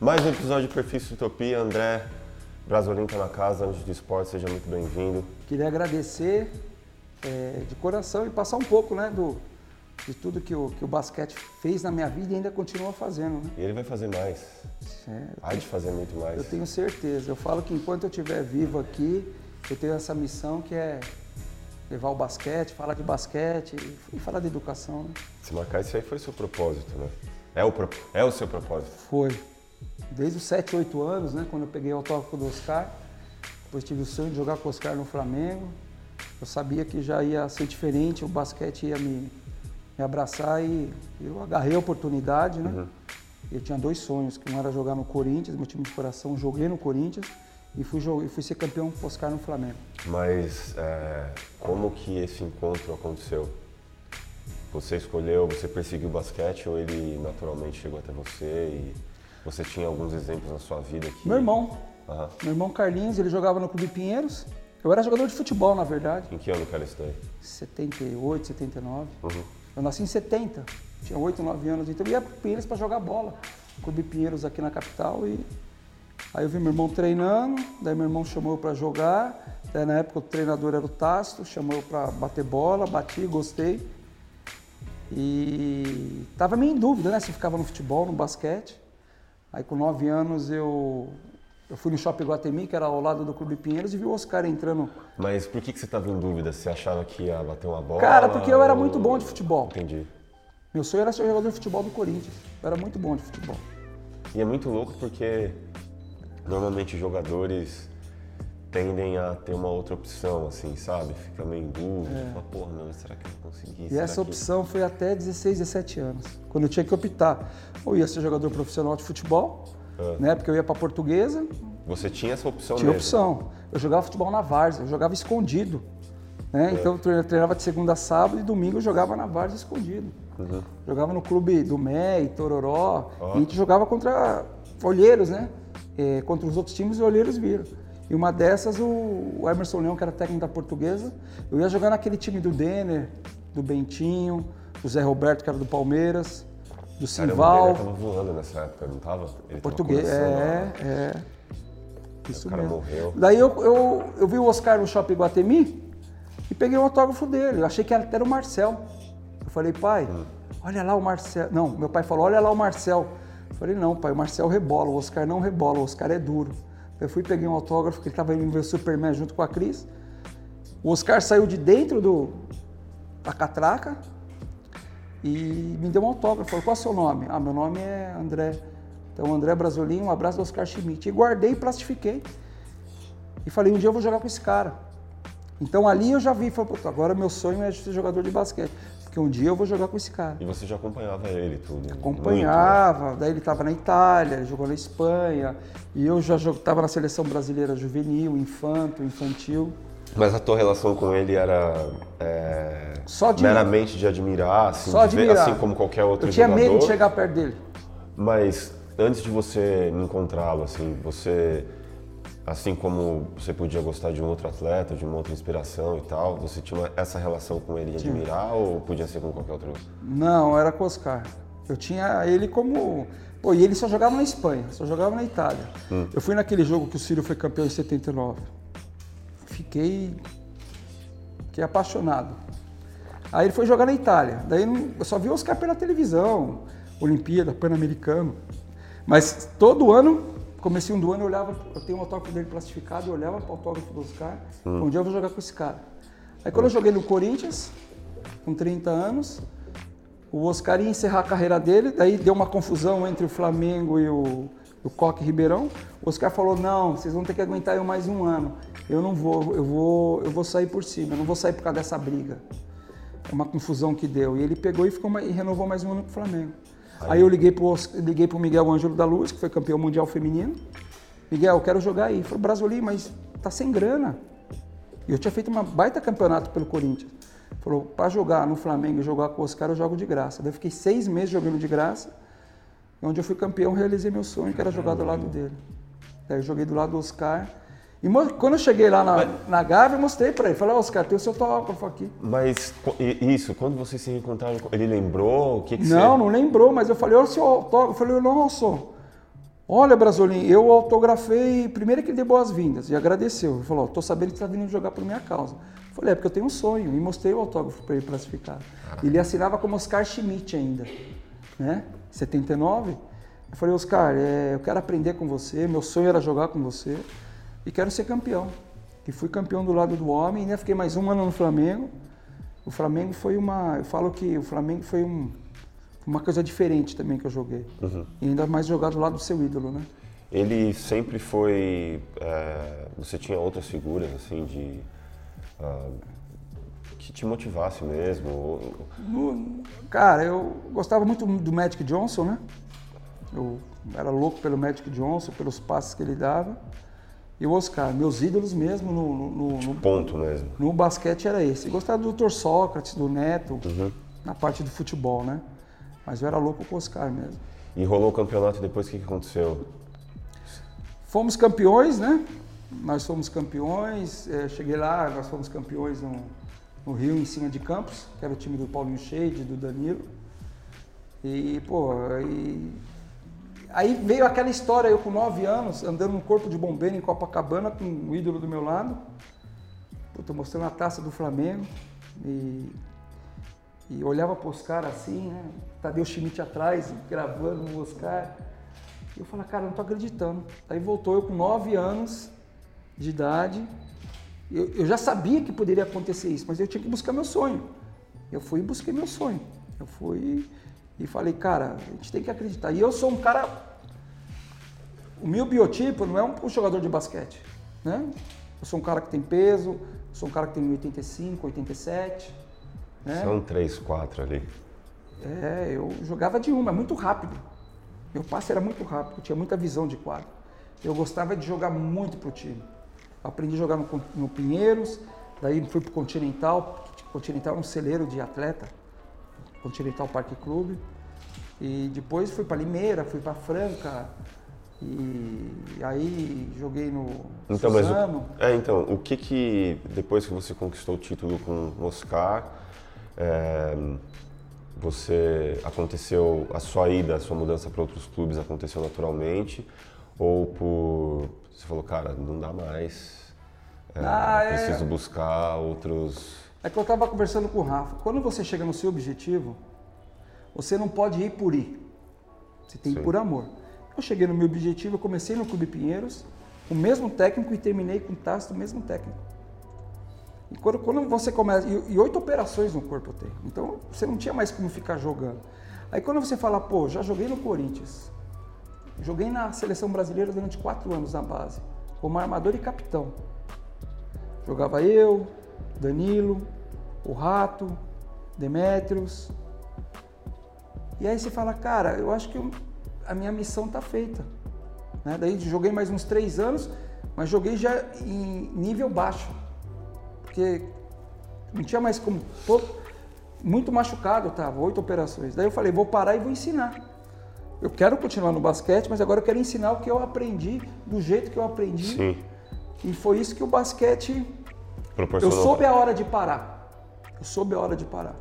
Mais um episódio de Perfil Utopia. André Brasolim tá na casa, antes do esporte, seja muito bem-vindo. Queria agradecer é, de coração e passar um pouco né, do, de tudo que o, que o basquete fez na minha vida e ainda continua fazendo. Né? E ele vai fazer mais. É, Vai de fazer muito mais. eu tenho certeza. Eu falo que enquanto eu estiver vivo aqui, eu tenho essa missão que é levar o basquete, falar de basquete e, falar de educação. Né? Se marcar isso aí foi o seu propósito, né? É o, é o seu propósito. Foi. Desde os 7, 8 anos, né, quando eu peguei o autógrafo do Oscar, depois tive o sonho de jogar com o Oscar no Flamengo. Eu sabia que já ia ser diferente, o basquete ia me, me abraçar e eu agarrei a oportunidade, né? Eu tinha dois sonhos, que um era jogar no Corinthians, meu time de coração, joguei no Corinthians e fui, e fui ser campeão com o Oscar no Flamengo. Mas é, como que esse encontro aconteceu? Você escolheu, você perseguiu o basquete ou ele naturalmente chegou até você e você tinha alguns exemplos na sua vida que... Meu irmão, Aham. meu irmão Carlinhos, ele jogava no Clube Pinheiros. Eu era jogador de futebol, na verdade. Em que ano que era isso daí? 78, 79. Uhum. Eu nasci em 70, tinha 8, 9 anos, então eu ia para Pinheiros para jogar bola. Clube Pinheiros aqui na capital e aí eu vi meu irmão treinando, daí meu irmão chamou eu para jogar, daí na época o treinador era o Tasto, chamou eu para bater bola, bati, gostei. E tava meio em dúvida, né, se eu ficava no futebol, no basquete. Aí com 9 anos eu eu fui no Shopping Guatemi, que era ao lado do Clube Pinheiros, e vi o Oscar entrando Mas por que, que você estava em dúvida? Você achava que ia bater uma bola? Cara, porque eu era ou- muito bom de futebol. Entendi. Meu sonho era ser jogador de futebol do Corinthians. Eu era muito bom de futebol. E é muito louco porque normalmente jogadores tendem a ter uma outra opção, assim, sabe? Fica meio em dúvida, fala, porra, não, será que eu? É. E Será essa que- opção foi até 16, 17 anos, quando eu tinha que optar. Ou ia ser jogador profissional de futebol, Ah. né? Porque eu ia pra portuguesa, Você tinha essa opção tinha mesmo? opção. Eu jogava futebol na várzea, eu jogava escondido. É. Né? Então eu tre- treinava de segunda a sábado e domingo eu jogava na várzea escondido. Uhum. Jogava no clube do MEI, Tororó. E a gente jogava contra olheiros, né? É, contra os outros times, os olheiros viram. E uma dessas, o, Emerson Leão, que era técnico da portuguesa, eu ia jogar naquele time do Denner, do Bentinho, do Zé Roberto, que era do Palmeiras, do Caramba, o Simval. Denner tava voando nessa época, não tava? Ele tava Português, começando é, a- é. Isso O cara mesmo. morreu. Daí eu, eu, eu vi o Oscar no Shopping Guatemi e peguei o autógrafo dele. Eu achei que era o Marcel. Eu falei, pai, Hum. olha lá o Marcel. Não, meu pai falou, olha lá o Marcel. Eu falei, não, pai, o Marcel rebola, o Oscar não rebola, o Oscar é duro. Eu fui peguei um autógrafo que ele estava indo ver o Superman junto com a Cris. O Oscar saiu de dentro do, da catraca e me deu um autógrafo. Falou, qual é o seu nome? Ah, meu nome é André. Então, André Brasolim, um abraço do Oscar Schmidt. E guardei e plastifiquei. E falei, um dia eu vou jogar com esse cara. Então ali eu já vi, falei, "Puta, agora meu sonho é ser jogador de basquete. Porque um dia eu vou jogar com esse cara. E você já acompanhava ele tudo? muito, né? Acompanhava, daí ele estava na Itália, jogou na Espanha, e eu já estava na seleção brasileira juvenil, infanto, infantil. Mas a tua relação com ele era é, Só de- meramente de admirar, assim, Só de ver, admirar. assim como qualquer outro Eu tinha jogador? medo de chegar perto dele. Mas antes de você encontrá-lo, assim, você, assim como você podia gostar de um outro atleta, de uma outra inspiração e tal, você tinha essa relação com ele de admirar ou podia ser com qualquer outro? Não, era com o Oscar. Eu tinha ele como. Pô, e ele só jogava na Espanha, só jogava na Itália. Eu fui naquele jogo que o Ciro foi campeão em 79. Fiquei. Fiquei apaixonado. Aí ele foi jogar na Itália. Daí eu só vi o Oscar pela televisão, Olimpíada, Pan-Americano. Mas todo ano, comecinho do ano, eu olhava, eu tenho um autógrafo dele plastificado, eu olhava para o autógrafo do Oscar. Um dia eu vou jogar com esse cara. Aí quando eu joguei no Corinthians, com 30 anos, o Oscar ia encerrar a carreira dele, daí deu uma confusão entre o Flamengo e o, o Coque Ribeirão. O Oscar falou: "Não, vocês vão ter que aguentar eu mais um ano. Eu não vou, eu vou, eu vou sair por cima. Eu não vou sair por causa dessa briga." Uma confusão que deu. E ele pegou e ficou e renovou mais um ano com o Flamengo. Aí, eu liguei pro liguei pro Miguel Ângelo da Luz, que foi campeão mundial feminino. Miguel, quero jogar aí. Ele falou: "Brasolim, mas tá sem grana." E eu tinha feito uma baita campeonato pelo Corinthians. Falou, para jogar no Flamengo e jogar com os caras, eu jogo de graça. Daí eu fiquei seis meses jogando de graça. Onde eu fui campeão, realizei meu sonho, que era jogar do lado dele. Daí eu joguei do lado do Oscar. E quando eu cheguei lá na, na Gávea, eu mostrei para ele. Falei, ó, Oscar, tem o seu autógrafo aqui. Mas isso, quando vocês se reencontraram, ele lembrou? O que, que Não, você... não lembrou, mas eu falei, ó, o seu autógrafo. Eu falei, não, sou. Olha, Brasolim, eu autografei, primeiro que ele deu boas-vindas e agradeceu. Ele falou, tô sabendo que você está vindo jogar por minha causa. Eu falei, é porque eu tenho um sonho. E mostrei o autógrafo para ele classificar. Ele assinava como Oscar Schmidt ainda, né? 79. Eu falei, Oscar, é, eu quero aprender com você, meu sonho era jogar com você e quero ser campeão. E fui campeão do lado do homem, ainda fiquei mais um ano no Flamengo. O Flamengo foi uma. Eu falo que o Flamengo foi um, uma coisa diferente também que eu joguei. Uhum. E ainda mais jogar do lado do seu ídolo, né? Ele sempre foi. É, você tinha outras figuras, assim, de. Uh, que te motivasse mesmo? No, cara, eu gostava muito do Magic Johnson, né? Eu era louco pelo Magic Johnson, pelos passes que ele dava. E o Oscar, meus ídolos mesmo no, no, no ponto mesmo. No basquete era esse. Eu gostava do Dr. Sócrates, do Neto, uhum. na parte do futebol, né? Mas eu era louco com o Oscar mesmo. E rolou o campeonato depois, o que, que aconteceu? Fomos campeões, né? Nós fomos campeões. É, cheguei lá, nós fomos campeões no, no, Rio, em cima de Campos, que era o time do Paulinho Shade, do Danilo. E, pô, e Aí veio aquela história, eu com nove anos, andando no corpo de bombeiro em Copacabana, com o ídolo do meu lado. Puta, mostrando a taça do Flamengo. E, e olhava para os caras assim, né? Tadeu Schmidt atrás, gravando o Oscar. E eu falei, cara, não tô acreditando. Aí voltou eu com nove anos de idade. Eu, eu já sabia que poderia acontecer isso, mas eu tinha que buscar meu sonho. Eu fui e busquei meu sonho. Eu fui e falei, cara, a gente tem que acreditar. E eu sou um cara. O meu biotipo não é um, jogador de basquete. Né? Eu sou um cara que tem peso, sou um cara que tem 85, 87. Né? São 3, 4 ali. É, eu jogava de uma, muito rápido. Meu passe era muito rápido, tinha muita visão de quadro. Eu gostava de jogar muito pro time. Aprendi a jogar no, no Pinheiros, daí fui pro Continental. Continental é um celeiro de atleta. Continental Parque Clube. E depois fui para Limeira, fui para Franca. E aí joguei no então, Suzano. Mas o, é, então, o que que, depois que você conquistou o título com o Oscar, é, você aconteceu, a sua ida, a sua mudança para outros clubes aconteceu naturalmente? Ou por, você falou, cara, não dá mais, é, ah, é. preciso é... buscar outros é que eu estava conversando com o Rafa. Quando você chega no seu objetivo, você não pode ir por ir. Você tem que ir por amor. Eu cheguei no meu objetivo, eu comecei no Clube Pinheiros, com o mesmo técnico e terminei com o Tássio do mesmo técnico. E quando, quando você começa. E, e, oito operações no corpo eu tenho. Então você não tinha mais como ficar jogando. Aí quando você fala, pô, já joguei no Corinthians, joguei na seleção brasileira durante quatro anos na base, como armador e capitão. Jogava eu, Danilo, o Rato, Demétrios. E aí você fala, cara, eu acho que eu, a minha missão está feita. Né? Daí joguei mais uns três anos, mas joguei já em nível baixo. Porque não tinha mais como. Tô muito machucado, tava, oito operações. Daí eu falei, vou parar e vou ensinar. Eu quero continuar no basquete, mas agora eu quero ensinar o que eu aprendi, do jeito que eu aprendi. Sim. E foi isso que o basquete eu soube a hora de parar. Eu soube a hora de parar.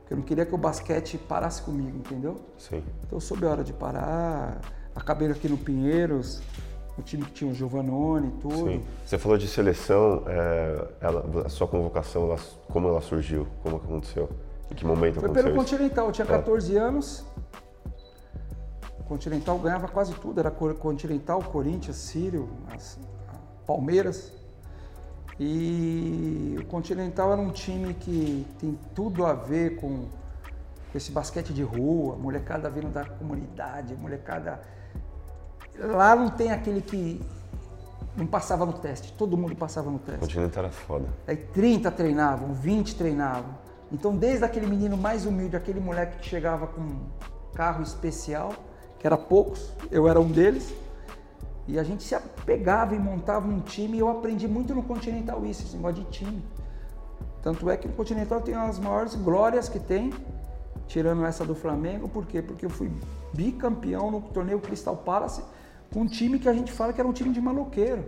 Porque eu não queria que o basquete parasse comigo, entendeu? Sim. Então eu soube a hora de parar. Acabei aqui no Pinheiros, o time que tinha o Giovanoni e tudo. Sim. Você falou de seleção, é, ela, a sua convocação, ela, como ela surgiu? Como aconteceu? Em que momento Foi aconteceu pelo isso? Continental, eu tinha 14 é. anos. O Continental ganhava quase tudo, era Continental, Corinthians, Sírio, Palmeiras. E o Continental era um time que tem tudo a ver com esse basquete de rua, molecada vindo da comunidade, molecada. Lá não tem aquele que não passava no teste, todo mundo passava no teste. O Continental era foda. Aí 30 treinavam, 20 treinavam. Então, desde aquele menino mais humilde, aquele moleque que chegava com um carro especial, que era poucos, eu era um deles, e a gente se pegava e montava um time e eu aprendi muito no Continental isso, esse negócio de time. Tanto é que no Continental tem as maiores glórias que tem, tirando essa do Flamengo, por quê? Porque eu fui bicampeão no torneio Crystal Palace com um time que a gente fala que era um time de maloqueiro.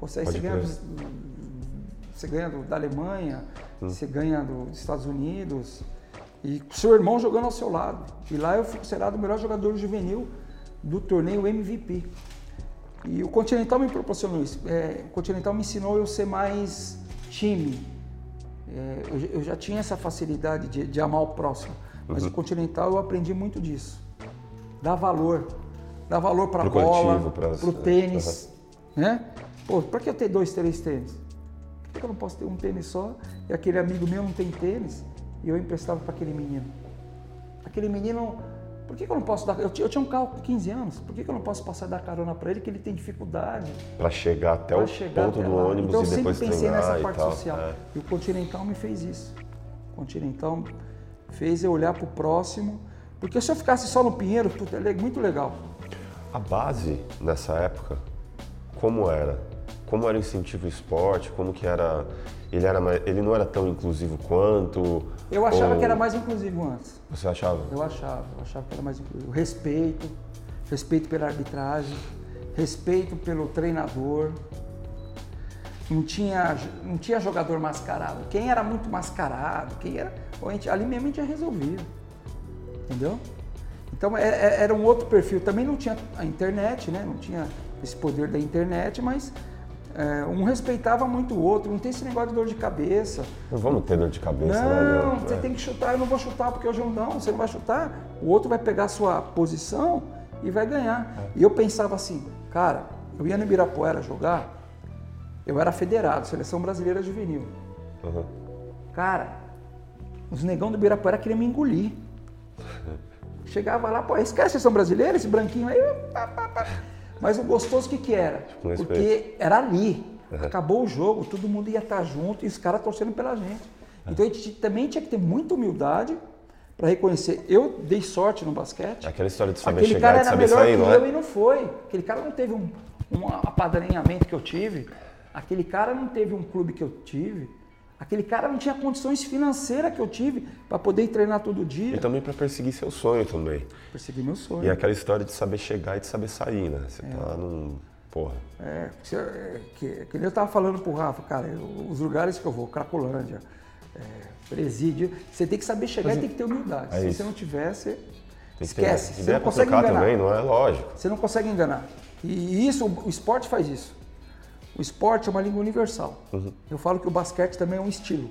Você, aí você ganha, você ganha do, da Alemanha, hum. você ganha dos Estados Unidos, e seu irmão jogando ao seu lado. E lá eu fui considerado o melhor jogador juvenil do torneio MVP. E o Continental me proporcionou isso. É, o Continental me ensinou eu ser mais time. É, eu, eu, já tinha essa facilidade de, de amar o próximo, mas uhum. o Continental eu aprendi muito disso. Dar valor. Dar valor para a bola, para o tênis. Uhum. Né? Pô, para que eu ter dois, três tênis? Por que eu não posso ter um tênis só e aquele amigo meu não tem tênis e eu emprestava para aquele menino? Aquele menino por que, que eu não posso dar? Eu, eu, tinha um carro com 15 anos, por que, que eu não posso passar e dar carona para ele que ele tem dificuldade? Para chegar até o chegar ponto até do ônibus então, e depois treinar. Então eu sempre pensei nessa parte tal, social. É. E o Continental me fez isso. O Continental fez eu olhar para o próximo, porque se eu ficasse só no Pinheiro, é muito legal. A base nessa época, como era? Como era o incentivo ao esporte? Como que era? Ele, era mais, ele não era tão inclusivo quanto? Eu achava ou... que era mais inclusivo antes. Você achava? Eu achava, eu achava que era mais inclusivo. Respeito, respeito pela arbitragem, respeito pelo treinador. Não tinha, não tinha jogador mascarado. Quem era muito mascarado, quem era. Gente, ali mesmo a gente já resolvia. Entendeu? Então é, é, era um outro perfil. Também não tinha a internet, né? Não tinha esse poder da internet, mas é, um respeitava muito o outro, não tem esse negócio de dor de cabeça. Não vamos ter dor de cabeça, não, né? Não, você é. tem que chutar, eu não vou chutar porque hoje eu não, você não vai chutar, o outro vai pegar a sua posição e vai ganhar. É. E eu pensava assim, cara, eu ia no Ibirapuera jogar, eu era federado, seleção brasileira juvenil. Uhum. Cara, os negão do Ibirapuera queriam me engolir. Chegava lá, pô, esquece a seleção brasileira, esse branquinho aí, pá, pá, pá. Mas o gostoso o que, que era? Tipo, Porque era ali. Uhum. Acabou o jogo, todo mundo ia estar junto e os caras torcendo pela gente. Então a gente também tinha que ter muita humildade para reconhecer. Eu dei sorte no basquete. Aquela história de saber Aquele chegar cara era melhor sair, que não é? eu e não foi. Aquele cara não teve um, um apadrinhamento que eu tive. Aquele cara não teve um clube que eu tive. Aquele cara não tinha condições financeiras que eu tive para poder treinar todo dia. E também para perseguir seu sonho também. Perseguir meu sonho. E aquela história de saber chegar e de saber sair, né? Você é. tá num. Porra. É, que, que nem eu tava falando pro Rafa, cara, os lugares que eu vou, Cracolândia, é, Presídio, você tem que saber chegar Mas, e tem que ter humildade. É Se isso. você não tiver, você esquece. Você não consegue enganar. também, não é lógico. Você não consegue enganar. E isso, o esporte faz isso. O esporte é uma língua universal. Uhum. Eu falo que o basquete também é um estilo.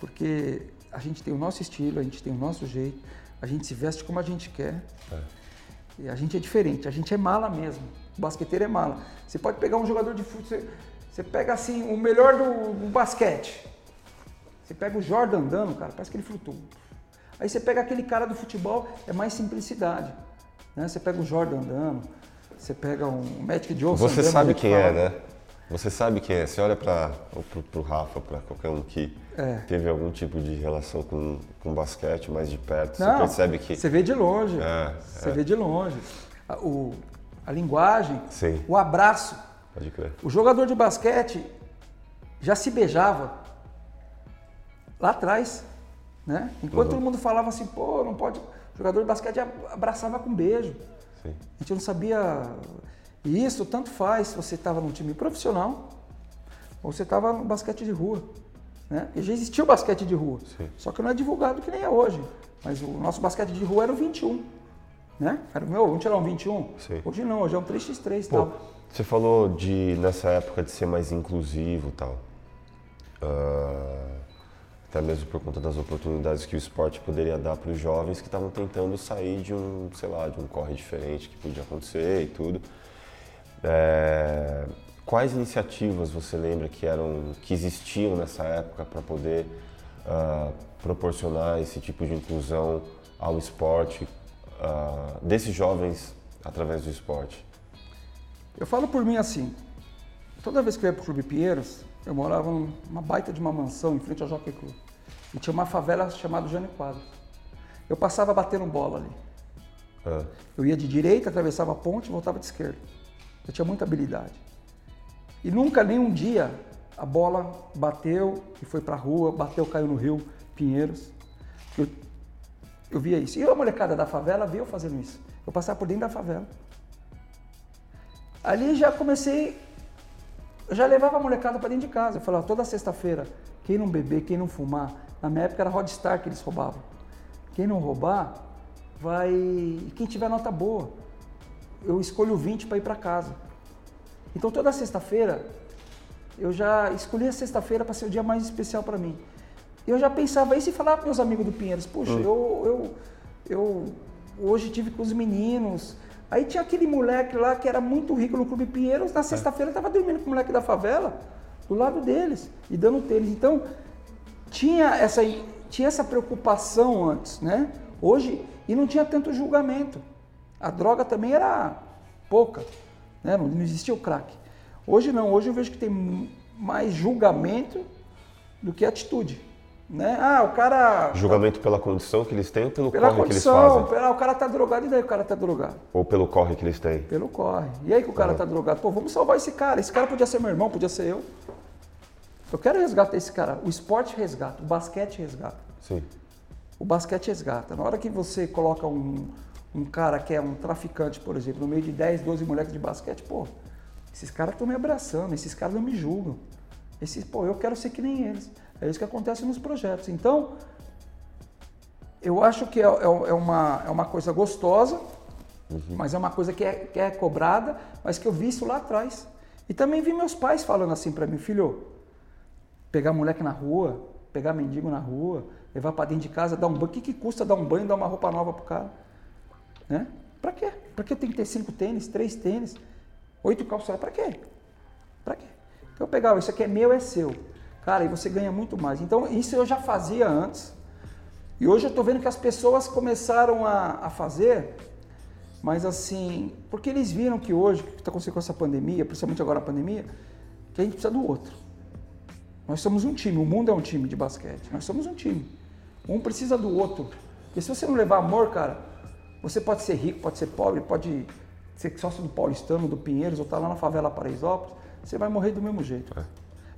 Porque a gente tem o nosso estilo, a gente tem o nosso jeito, a gente se veste como a gente quer. É. E a gente é diferente, a gente é mala mesmo. O basqueteiro é mala. Você pode pegar um jogador de futebol, você, você pega assim, o melhor do, do, basquete. Você pega o Jordan andando, cara, parece que ele flutua. Aí você pega aquele cara do futebol, é mais simplicidade. Né? Você pega o Jordan andando, você pega um Magic Johnson. Você sabe quem é, né? Você sabe quem é? Você olha para o Rafa, para qualquer um que é. teve algum tipo de relação com, com basquete mais de perto, Não, você percebe que. Você vê de longe. É, você é. vê de longe. A, o, a linguagem, Sim. o abraço. Pode crer. O jogador de basquete já se beijava lá atrás. Né? Enquanto uhum. todo mundo falava assim, pô, não pode. O jogador de basquete abraçava com beijo. Sim. A gente não sabia. E isso tanto faz se você estava num time profissional ou você estava no basquete de rua. Né? já existia o basquete de rua, Sim. só que não é divulgado que nem é hoje. Mas o nosso basquete de rua era o 21. Né? Era o meu, vamos tirar um 21? Sim. Hoje não, hoje é um 3x3 Pô, tal. Você falou de, nessa época, de ser mais inclusivo e tal. Uh, até mesmo por conta das oportunidades que o esporte poderia dar para os jovens que estavam tentando sair de um, sei lá, de um corre diferente que podia acontecer e tudo. É, quais iniciativas você lembra que eram que existiam nessa época para poder uh, proporcionar esse tipo de inclusão ao esporte uh, desses jovens através do esporte? Eu falo por mim assim. Toda vez que eu ia para o Clube Pinheiros, eu morava numa baita de uma mansão em frente ao Jockey Club. E tinha uma favela chamada Jânio Quadros. Eu passava batendo bola ali. Ah. Eu ia de direita, atravessava a ponte e voltava de esquerda. Eu tinha muita habilidade. E nunca, nem um dia, a bola bateu e foi para a rua, bateu, caiu no rio Pinheiros. Eu, eu via isso. E a molecada da favela viu eu fazendo isso. Eu passava por dentro da favela. Ali já comecei, eu já levava a molecada para dentro de casa. Eu falava, toda sexta-feira, quem não beber, quem não fumar, na minha época era Rodstar que eles roubavam. Quem não roubar, vai. Quem tiver nota boa. Eu escolho 20 para ir para casa. Então toda sexta-feira eu já escolhi a sexta-feira para ser o dia mais especial para mim. Eu já pensava isso e falava para meus amigos do Pinheiros, puxa, hum. eu, eu, eu hoje tive com os meninos. Aí tinha aquele moleque lá que era muito rico no Clube Pinheiros, na é. sexta-feira estava dormindo com o moleque da favela, do lado deles, e dando tênis. Então, tinha essa, tinha essa preocupação antes, né? Hoje, e não tinha tanto julgamento. A droga também era pouca, né? não, não existia o crack. Hoje não, hoje eu vejo que tem mais julgamento do que atitude. Né? Ah, o cara. Julgamento pela condição que eles têm ou pelo pela corre condição, que eles fazem? Pela, o cara tá drogado, e daí o cara tá drogado? Ou pelo corre que eles têm? Pelo corre. E aí que o cara uhum. tá drogado? Pô, vamos salvar esse cara. Esse cara podia ser meu irmão, podia ser eu. Eu quero resgatar esse cara. O esporte resgata, o basquete resgata. Sim. O basquete resgata. Na hora que você coloca um, um cara que é um traficante, por exemplo, no meio de 10, 12 moleques de basquete, pô, esses caras estão me abraçando, esses caras não me julgam. Esses, pô, eu quero ser que nem eles. É isso que acontece nos projetos. Então, eu acho que é, é, é uma, é uma coisa gostosa, uhum. mas é uma coisa que é, que é cobrada, mas que eu vi isso lá atrás. E também vi meus pais falando assim para mim, filho, pegar moleque na rua, pegar mendigo na rua, levar para dentro de casa, dar um banho. O que, que custa dar um banho, dar uma roupa nova pro cara? Né? Para quê? Para que eu tenho que ter cinco tênis, três tênis? Oito calçados, para quê? Para quê? Então eu pegava, isso aqui é meu, é seu. Cara, e você ganha muito mais. Então isso eu já fazia antes. E hoje eu estou vendo que as pessoas começaram a, a fazer, mas assim, porque eles viram que hoje, que está acontecendo com essa pandemia, principalmente agora a pandemia, que a gente precisa do outro. Nós somos um time, o mundo é um time de basquete. Nós somos um time. Um precisa do outro. Porque se você não levar amor, cara, você pode ser rico, pode ser pobre, pode ser sócio do Paulistano, do Pinheiros, ou estar tá lá na favela Paraisópolis, você vai morrer do mesmo jeito. É.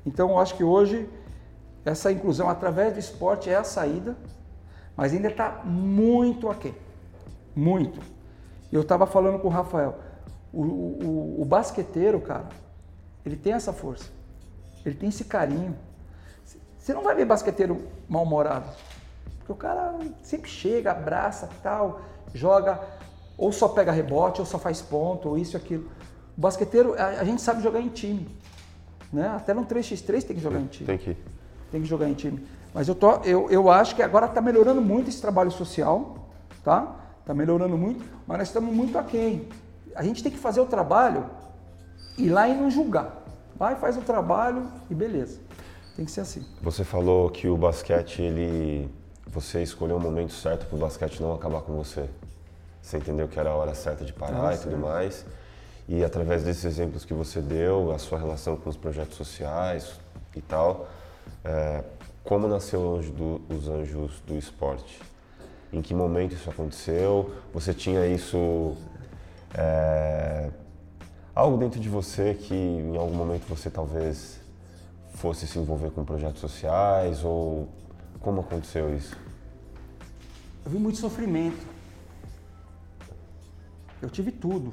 Então eu acho que hoje essa inclusão através do esporte é a saída, mas ainda está muito aquém. Muito. Eu estava falando com o Rafael, o, o, o basqueteiro, cara, ele tem essa força, ele tem esse carinho. Você não vai ver basqueteiro mal-humorado, porque o cara sempre chega, abraça, tal, joga ou só pega rebote, ou só faz ponto, ou isso e aquilo. O basqueteiro, a, a, gente sabe jogar em time. Né? Até no 3x3 tem que jogar em time. Tem que. Tem que jogar em time. Mas eu, tô, eu, eu acho que agora está melhorando muito esse trabalho social, tá? Está melhorando muito, mas nós estamos muito aquém. A gente tem que fazer o trabalho, ir lá e não julgar. Vai, faz o trabalho e beleza. Tem que ser assim. Você falou que o basquete, ele. Você escolheu o momento certo para o basquete não acabar com você. Você entendeu que era a hora certa de parar e tudo mais. E através desses exemplos que você deu, a sua relação com os projetos sociais e tal, é, como nasceu do, os Anjos do Esporte? Em que momento isso aconteceu? Você tinha isso. É, algo dentro de você que em algum momento você talvez fosse se envolver com projetos sociais? Ou como aconteceu isso? Eu vi muito sofrimento eu tive tudo.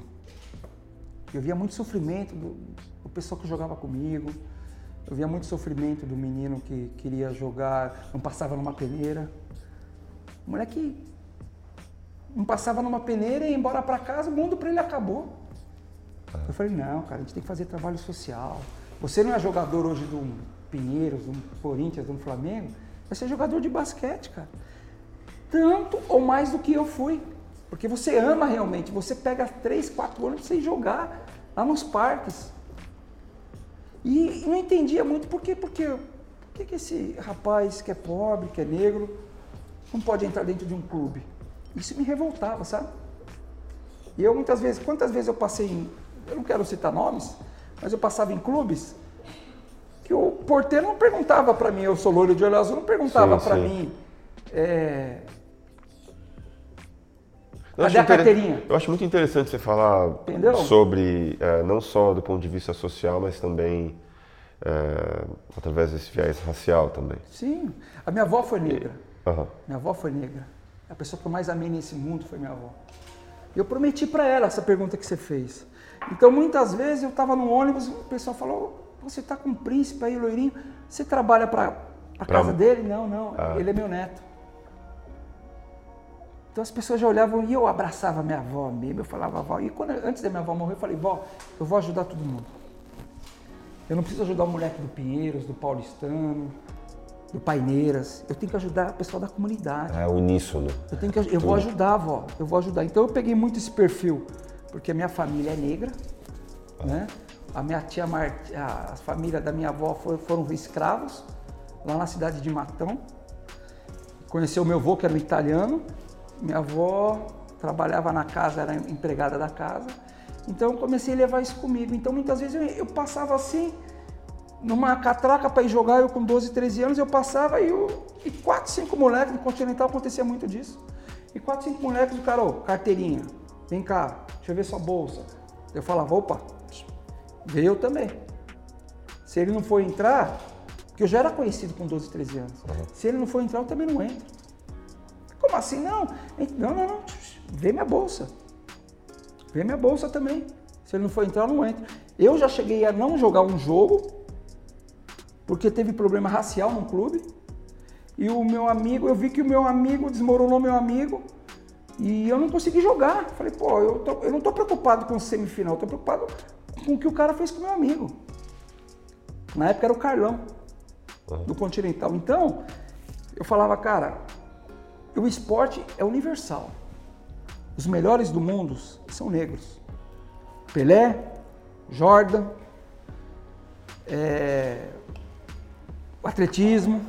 Eu via muito sofrimento do, do pessoal que jogava comigo. Eu via muito sofrimento do menino que queria jogar, não passava numa peneira. O moleque não passava numa peneira e ia embora para casa, o mundo para ele acabou. Eu falei, não, cara, a gente tem que fazer trabalho social. Você não é jogador hoje do Pinheiros, do Corinthians, do Flamengo, vai ser jogador de basquete, cara. Tanto ou mais do que eu fui. Porque você ama realmente, você pega três, quatro anos para você jogar lá nos parques. E, não entendia muito por quê, porque por que, que esse rapaz que é pobre, que é negro, não pode entrar dentro de um clube? Isso me revoltava, sabe? E eu muitas vezes, quantas vezes eu passei em, eu não quero citar nomes, mas eu passava em clubes que o porteiro não perguntava para mim, eu sou loiro de olho azul, não perguntava para mim é, Cadê a carteirinha? Eu acho muito interessante você falar Entendeu? sobre, é, não só do ponto de vista social, mas também é, através desse viés racial também. Sim. A minha avó foi negra. E, uhum. Minha avó foi negra. A pessoa que eu mais amei nesse mundo foi minha avó. E eu prometi para ela essa pergunta que você fez. Então, muitas vezes eu estava no ônibus, o pessoal falou: Você está com um príncipe aí, loirinho, você trabalha para a casa dele? Não, não, ah. ele é meu neto. Então as pessoas já olhavam e eu abraçava minha avó mesmo, eu falava, avó. E quando, antes da minha avó morrer, eu falei, vó, eu vou ajudar todo mundo. Eu não preciso ajudar o moleque do Pinheiros, do Paulistano, do Paineiras. Eu tenho que ajudar o pessoal da comunidade. É uníssono. Eu, tenho que, eu vou ajudar, vó. Eu vou ajudar. Então eu peguei muito esse perfil, porque a minha família é negra, ah. né? A minha tia Mart... a família da minha avó foram escravos lá na cidade de Matão. Conheceu o meu avô, que era um italiano. Minha avó trabalhava na casa, era empregada da casa. Então comecei a levar isso comigo. Então muitas vezes eu, eu passava assim, numa catraca para ir jogar, eu com 12, 13 anos, eu passava e, eu, e 4, 5 moleques no Continental acontecia muito disso. E 4, 5 moleques, o cara, oh, carteirinha, vem cá, deixa eu ver sua bolsa. Eu falava, opa, eu também. Se ele não for entrar, porque eu já era conhecido com 12, 13 anos. Uhum. Se ele não for entrar, eu também não entro. Como assim? Não, não, não, não. Vê minha bolsa. Vê minha bolsa também. Se ele não for entrar, eu não entro. Eu já cheguei a não jogar um jogo porque teve problema racial no clube. E o meu amigo, eu vi que o meu amigo desmoronou meu amigo e eu não consegui jogar. Falei, pô, eu, tô, eu não estou preocupado com o semifinal, estou preocupado com o que o cara fez com o meu amigo. Na época era o Carlão, do Continental. Então, eu falava, cara, o esporte é universal. Os melhores do mundo são negros. Pelé, Jordan, é, o atletismo.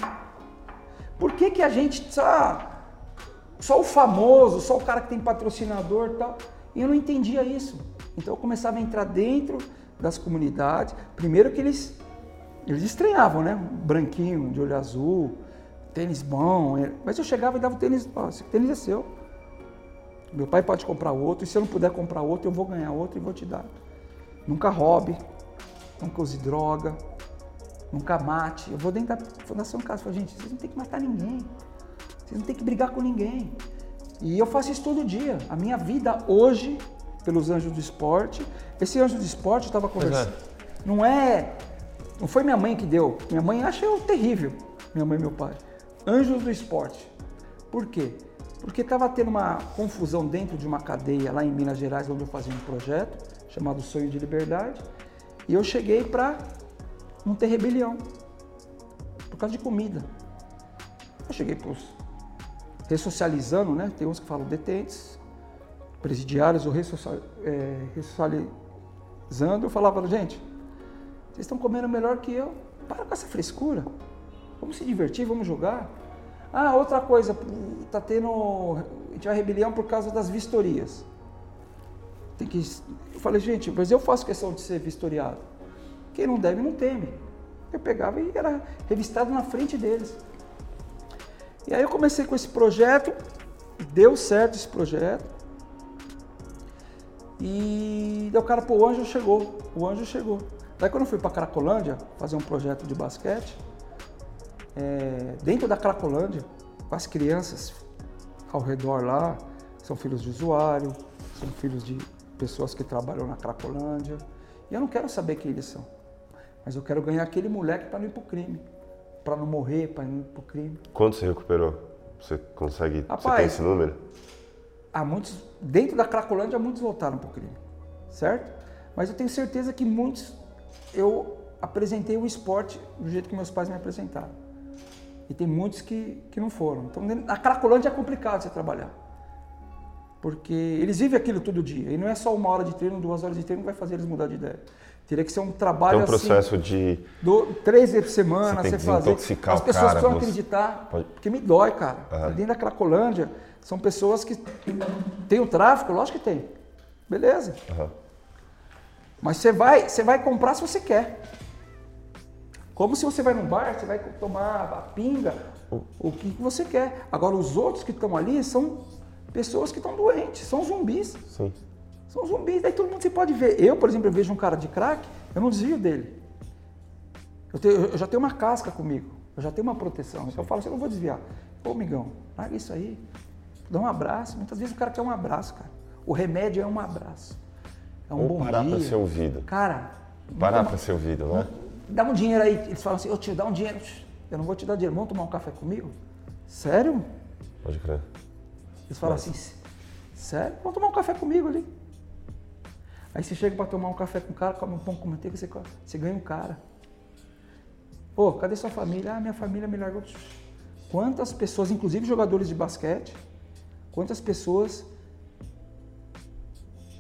Por que, que a gente só, só o famoso, só o cara que tem patrocinador e tal? E eu não entendia isso. Então eu começava a entrar dentro das comunidades. Primeiro que eles, eles estranhavam, né? Branquinho, de olho azul, tênis bom. É, mas eu chegava e dava o tênis, ó, esse tênis é seu. Meu pai pode comprar outro, e se eu não puder comprar outro, eu vou ganhar outro e vou te dar. Nunca roube, nunca use droga, nunca mate. Eu vou dentro da Fundação Casa falo, gente, vocês não tem que matar ninguém. Vocês não tem que brigar com ninguém. E eu faço isso todo dia. A minha vida hoje, pelos anjos do esporte, esse anjo do esporte eu estava conversando. É. Não é. Não foi minha mãe que deu. Minha mãe acha eu terrível. Minha mãe e meu pai. Anjos do esporte. Por quê? Porque estava tendo uma confusão dentro de uma cadeia lá em Minas Gerais, onde eu fazia um projeto chamado Sonho de Liberdade. E eu cheguei para não ter rebelião. Por causa de comida. Eu cheguei para os ressocializando, né? Tem uns que falam detentes, presidiários ou ressocializando. Eu falava, gente, vocês estão comendo melhor que eu. Para com essa frescura. Vamos se divertir, vamos jogar. Ah, outra coisa, tá tendo. A gente vai rebelião por causa das vistorias. Tem que. Eu falei, gente, mas eu faço questão de ser vistoriado. Quem não deve, não teme. Eu pegava e era revistado na frente deles. E aí eu comecei com esse projeto, deu certo esse projeto. E daí o cara, pô, o anjo chegou. O anjo chegou. Daí quando eu fui para Cracolândia fazer um projeto de basquete, é, dentro da Cracolândia, com as crianças ao redor lá, são filhos de usuário, são filhos de pessoas que trabalham na Cracolândia. E eu não quero saber quem eles são. Mas eu quero ganhar aquele moleque para não ir pro crime. Para não morrer, para não ir pro crime. Quanto você recuperou? Você consegue. Rapaz, você tem esse número? Há muitos. Dentro da Cracolândia, muitos voltaram pro crime. Certo? Mas eu tenho certeza que muitos. Eu apresentei o esporte do jeito que meus pais me apresentaram. E tem muitos que, que não foram. Então, na Cracolândia é complicado você trabalhar. Porque eles vivem aquilo todo dia. E não é só uma hora de treino, duas horas de treino que vai fazer eles mudar de ideia. Teria que ser um trabalho Tem um processo assim, de do, três vezes por semana, você, você fazer. As pessoas cara, precisam você... acreditar, Pode... porque me dói, cara. Uhum. Dentro da Cracolândia, são pessoas que tem o tráfico, lógico que tem. Beleza. Uhum. Mas você vai, você vai comprar se você quer. Como se você vai num bar, você vai tomar a pinga, o que você quer. Agora, os outros que estão ali são pessoas que estão doentes, são zumbis. Sim. São zumbis, daí todo mundo se pode ver. Eu, por exemplo, eu vejo um cara de crack, eu não desvio dele. Eu, tenho, eu já tenho uma casca comigo, eu já tenho uma proteção. Então eu falo assim, eu não vou desviar. Pô, amigão, larga isso aí. Dá um abraço. Muitas vezes o cara quer um abraço, cara. O remédio é um abraço. É um Ou bom parar dia. para ser ouvido. Cara. Parar para ser ouvido, né? Dá um dinheiro aí. Eles falam assim, eu te dá um dinheiro. Eu não vou te dar dinheiro. Vamos tomar um café comigo? Sério? Pode crer. Eles falam assim, sério? Vamos tomar um café comigo ali. Aí você chega para tomar um café com o cara, come um pão com manteiga, você, você ganha um cara. Pô, cadê sua família? Ah, minha família me largou. Quantas pessoas, inclusive jogadores de basquete, quantas pessoas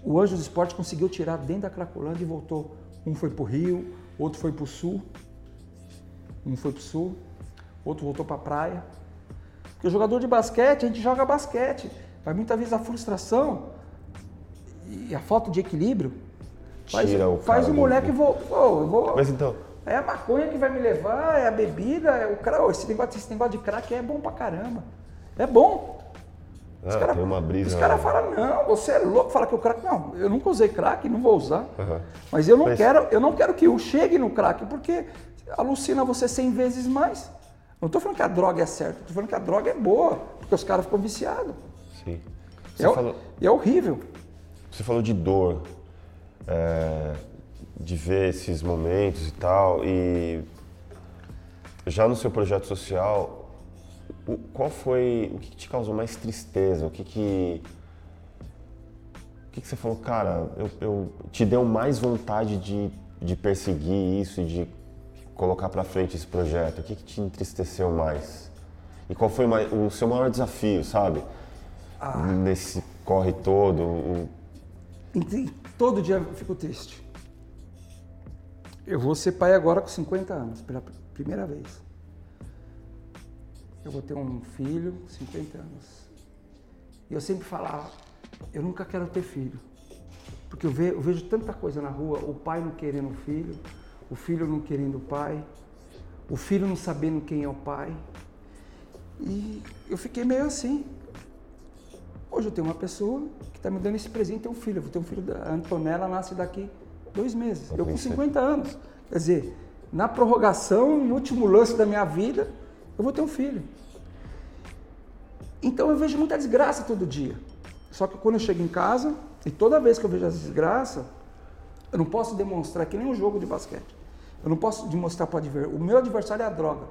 o Anjo do Esporte conseguiu tirar dentro da Cracolândia e voltou. Um foi para o Rio, outro foi para o Sul, um foi para o Sul, outro voltou para a praia. Porque o jogador de basquete, a gente joga basquete. Mas muitas vezes a frustração e a falta de equilíbrio faz, o, faz o moleque do... vou, oh, vou. Mas então. É a maconha que vai me levar, é a bebida, é o cara. Esse negócio, esse negócio de crack é bom pra caramba. É bom. Os ah, cara, tem uma brisa. Os caras falam, não, você é louco, fala que o crack. Não, eu nunca usei crack, não vou usar. Uhum. Mas eu não Mas... quero, eu não quero que o chegue no crack, porque alucina você 100 vezes mais. Não estou falando que a droga é certa, estou falando que a droga é boa, porque os caras ficam viciados. Sim. É, falou... é, horrível. Você falou de dor, é, de ver esses momentos e tal, e já no seu projeto social, o, qual foi, o que, que, te causou mais tristeza? O que que, o que, que você falou, cara, eu, eu, te deu mais vontade de, de perseguir isso e de colocar para frente esse projeto? O que, que te entristeceu mais? E qual foi o seu maior desafio, sabe? Ah. Nesse corre todo. O... Todo dia eu fico triste. Eu vou ser pai agora com 50 anos, pela primeira vez eu vou ter um filho, 50 anos. E eu sempre falava, eu nunca quero ter filho. Porque eu vejo, eu vejo tanta coisa na rua, o pai não querendo o filho, o filho não querendo o pai, o filho não sabendo quem é o pai. E eu fiquei meio assim. Hoje eu tenho uma pessoa que está me dando esse presente, é um filho. Eu vou ter um filho da Antonella, nasce daqui dois meses. Eu com 50 anos. Quer dizer, na prorrogação, no último lance da minha vida, eu vou ter um filho. Então eu vejo muita desgraça todo dia. Só que quando eu chego em casa, e toda vez que eu vejo essa desgraça, eu não posso demonstrar que nem um jogo de basquete. Eu não posso demonstrar para o meu adversário é a droga.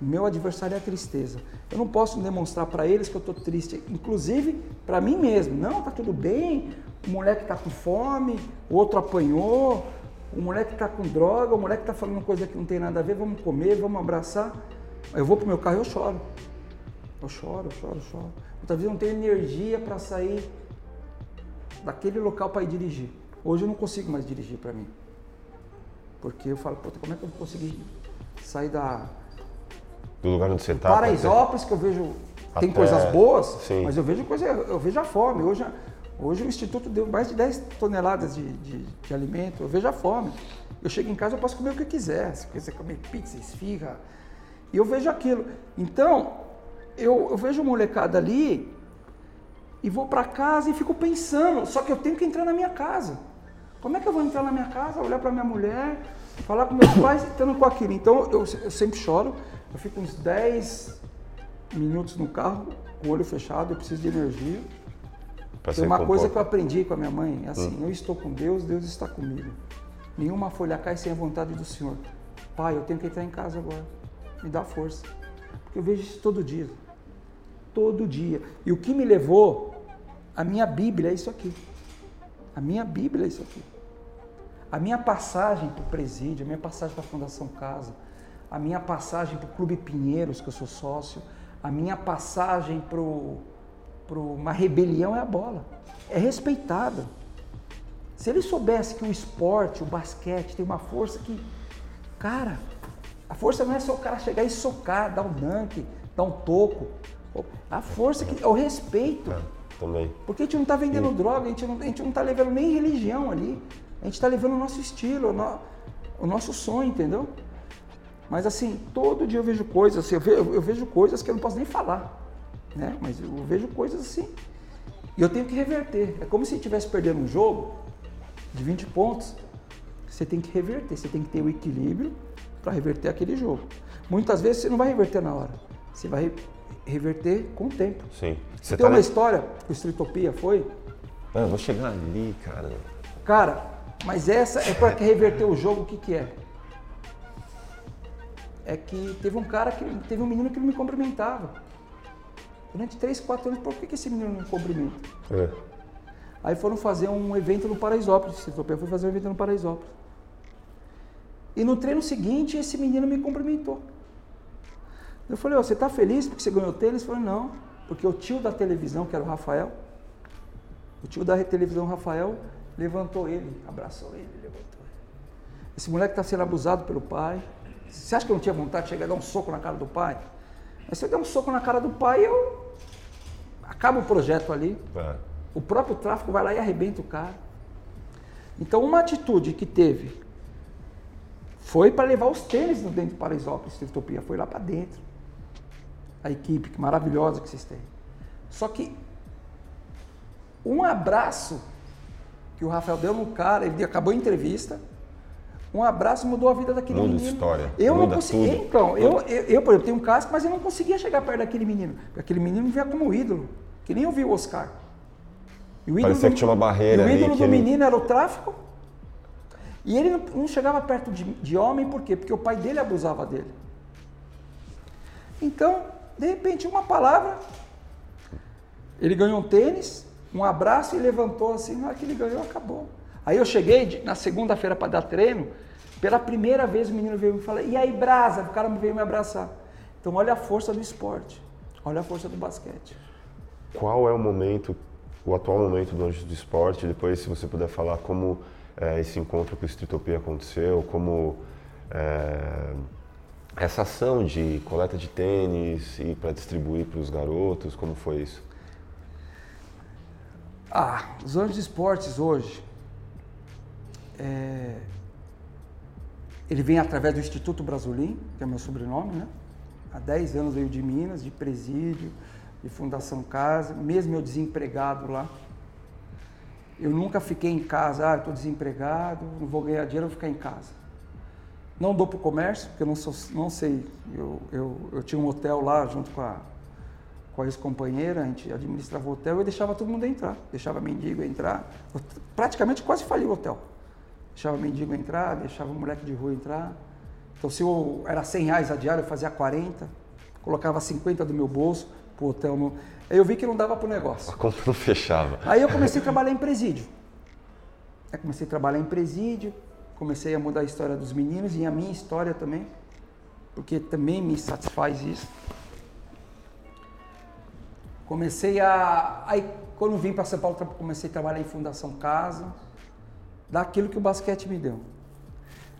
O meu adversário é a tristeza. Eu não posso demonstrar para eles que eu estou triste, inclusive para mim mesmo. Não, tá tudo bem. O moleque está com fome, o outro apanhou, o moleque está com droga, o moleque está falando coisa que não tem nada a ver. Vamos comer, vamos abraçar. Eu vou pro meu carro e eu choro. Eu choro, eu choro, eu choro. Muitas vezes eu não tenho energia para sair daquele local para ir dirigir. Hoje eu não consigo mais dirigir para mim. Porque eu falo, puta, como é que eu vou conseguir sair da. Do lugar onde você está? Paraisópolis, que eu vejo. Tem Até... coisas boas, Sim. mas eu vejo coisa, eu vejo a fome. Hoje, hoje o Instituto deu mais de 10 toneladas de, de, de alimento, eu vejo a fome. Eu chego em casa, eu posso comer o que eu quiser. Se quiser comer pizza, esfirra, e eu vejo aquilo. Então, eu, eu vejo molecada ali e vou para casa e fico pensando, só que eu tenho que entrar na minha casa. Como é que eu vou entrar na minha casa, olhar para minha mulher, falar com meus pais estando com aquilo? Então eu, eu sempre choro, eu fico uns 10 minutos no carro, com o olho fechado, eu preciso de energia. Tem uma coisa que eu aprendi com a minha mãe, é assim, hum. eu estou com Deus, Deus está comigo. Nenhuma folha cai sem a vontade do Senhor. Pai, eu tenho que entrar em casa agora me dá força. Porque eu vejo isso todo dia. Todo dia. E o que me levou, a minha Bíblia é isso aqui. A minha Bíblia é isso aqui. A minha passagem para o presídio, a minha passagem para a Fundação Casa, a minha passagem para o Clube Pinheiros, que eu sou sócio, a minha passagem para uma rebelião é a bola. É respeitada. Se ele soubesse que o esporte, o basquete, tem uma força que, cara, a força não é só o cara chegar e socar, dar um dunk, dar um toco. A força que é o respeito. É, também. Porque a gente não está vendendo e... droga, a gente não, a gente não está levando nem religião ali. A gente está levando o nosso estilo, o, no, o, nosso sonho, entendeu? Mas assim, todo dia eu vejo coisas, assim, eu, vejo, eu vejo coisas que eu não posso nem falar. Né? Mas eu vejo coisas assim. E eu tenho que reverter. É como se estivesse perdendo um jogo de 20 pontos. Você tem que reverter, você tem que ter o equilíbrio para reverter aquele jogo. Muitas vezes você não vai reverter na hora, você vai reverter com o tempo. Sim. Você Tem tá uma na... história o Streetopia foi? Ah, eu vou chegar ali, cara. Cara, mas essa é para reverter o jogo, o que, que é? É que teve um cara que. Teve um menino que não me cumprimentava. Durante 3, 4 anos, por que, que esse menino não me cumprimenta? É. Aí foram fazer um evento no Paraisópolis. Citopia foi fazer um evento no Paraisópolis. E no treino seguinte, esse menino me cumprimentou. Eu falei, oh, você está feliz porque você ganhou tênis? Ele falou, não, porque o tio da televisão, que era o Rafael, o tio da televisão, Rafael, levantou ele, abraçou ele, levantou ele. Esse moleque está sendo abusado pelo pai. Você acha que eu não tinha vontade de chegar e dar um soco na cara do pai? Mas se eu der um soco na cara do pai, eu acabo o projeto ali. É. O próprio tráfico vai lá e arrebenta o cara. Então, uma atitude que teve foi para levar os tênis dentro do Paraisópolis, Utopia, foi lá para dentro. A equipe que maravilhosa que vocês têm. Só que um abraço que o Rafael deu no cara, ele acabou a entrevista, um abraço mudou a vida daquele Muda menino. história, Eu muda não consegui. tudo. Então, eu, eu, eu, por exemplo, tenho um casco, mas eu não conseguia chegar perto daquele menino. Porque aquele menino me via como ídolo. Que nem eu vi o Oscar. E o Parecia do- que tinha uma barreira e o ídolo do ele- menino era o tráfico. E ele não, não chegava perto de, de homem, por quê? Porque o pai dele abusava dele. Então, de repente, uma palavra, ele ganhou um tênis, um abraço e levantou assim, na hora que ele ganhou, acabou. Aí eu cheguei de- na segunda-feira para dar treino, pela primeira vez o menino veio me falar, e aí, Brasa? O cara veio me abraçar. Então, olha a força do esporte, olha a força do basquete. Qual é o momento, o atual momento do Anjos do Esporte? Depois, se você puder falar como é, esse encontro com o Streetopia aconteceu, como é, essa ação de coleta de tênis e para distribuir para os garotos, como foi isso? Ah, os Anjos de Esportes hoje, é, ele vem através do Instituto Brasolim, que é meu sobrenome, né? Há 10 anos veio de Minas, de presídio, de Fundação Casa, mesmo eu desempregado lá. Eu nunca fiquei em casa, ah, estou desempregado, não vou ganhar dinheiro, vou ficar em casa. Não dou para o comércio, porque eu não, sou, não sei. Eu, eu, eu tinha um hotel lá junto com a, com a ex-companheira, a gente administrava o hotel e deixava todo mundo entrar. Deixava mendigo entrar. Eu praticamente quase fali o hotel. Deixava mendigo entrar, deixava moleque de rua entrar. Então, se eu era 100 reais a diária, eu fazia 40, colocava 50 do meu bolso pro hotel. No... Aí eu vi que não dava pro negócio. A conta não fechava. Aí eu comecei a trabalhar em presídio. Aí comecei a trabalhar em presídio, comecei a mudar a história dos meninos e a minha história também, porque também me satisfaz isso. Comecei a. Aí, quando vim para São Paulo, comecei a trabalhar em Fundação Casa, daquilo que o basquete me deu.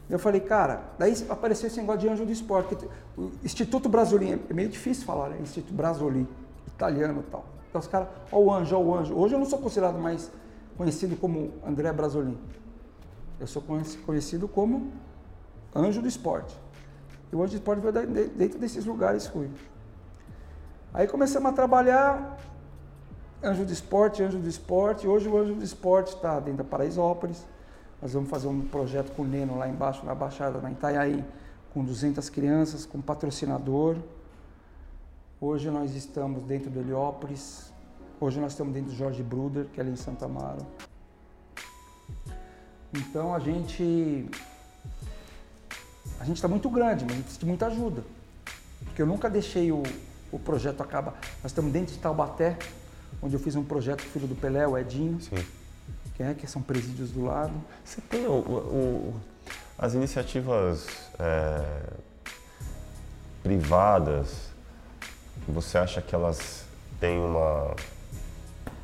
Eu falei, cara, daí apareceu esse negócio de anjo do esporte. O Instituto Brasolim, é meio difícil falar, né? Instituto Brasolim, italiano e tal. Então os caras, ó o anjo, ó o anjo. Hoje eu não sou considerado mais conhecido como André Brasolim. Eu sou conheci- conhecido como anjo do esporte. E o anjo do esporte veio dentro desses lugares fui. Aí começamos a trabalhar, anjo do esporte, anjo do esporte. Hoje o anjo do esporte está dentro da Paraisópolis. Nós vamos fazer um projeto com o Neno lá embaixo, na Baixada, na Itaiaí, com 200 crianças, com patrocinador. Hoje nós estamos dentro do Heliópolis. Hoje nós estamos dentro do Jorge Bruder, que é ali em Santa Amaro. Então a gente. A gente está muito grande, mas a gente precisa de muita ajuda. Porque eu nunca deixei o, o projeto acabar. Nós estamos dentro de Taubaté, onde eu fiz um projeto com o filho do Pelé, o Edinho, Sim. que, é, que são presídios do lado. Você tem o- o- o- as iniciativas é, privadas, você acha que elas têm uma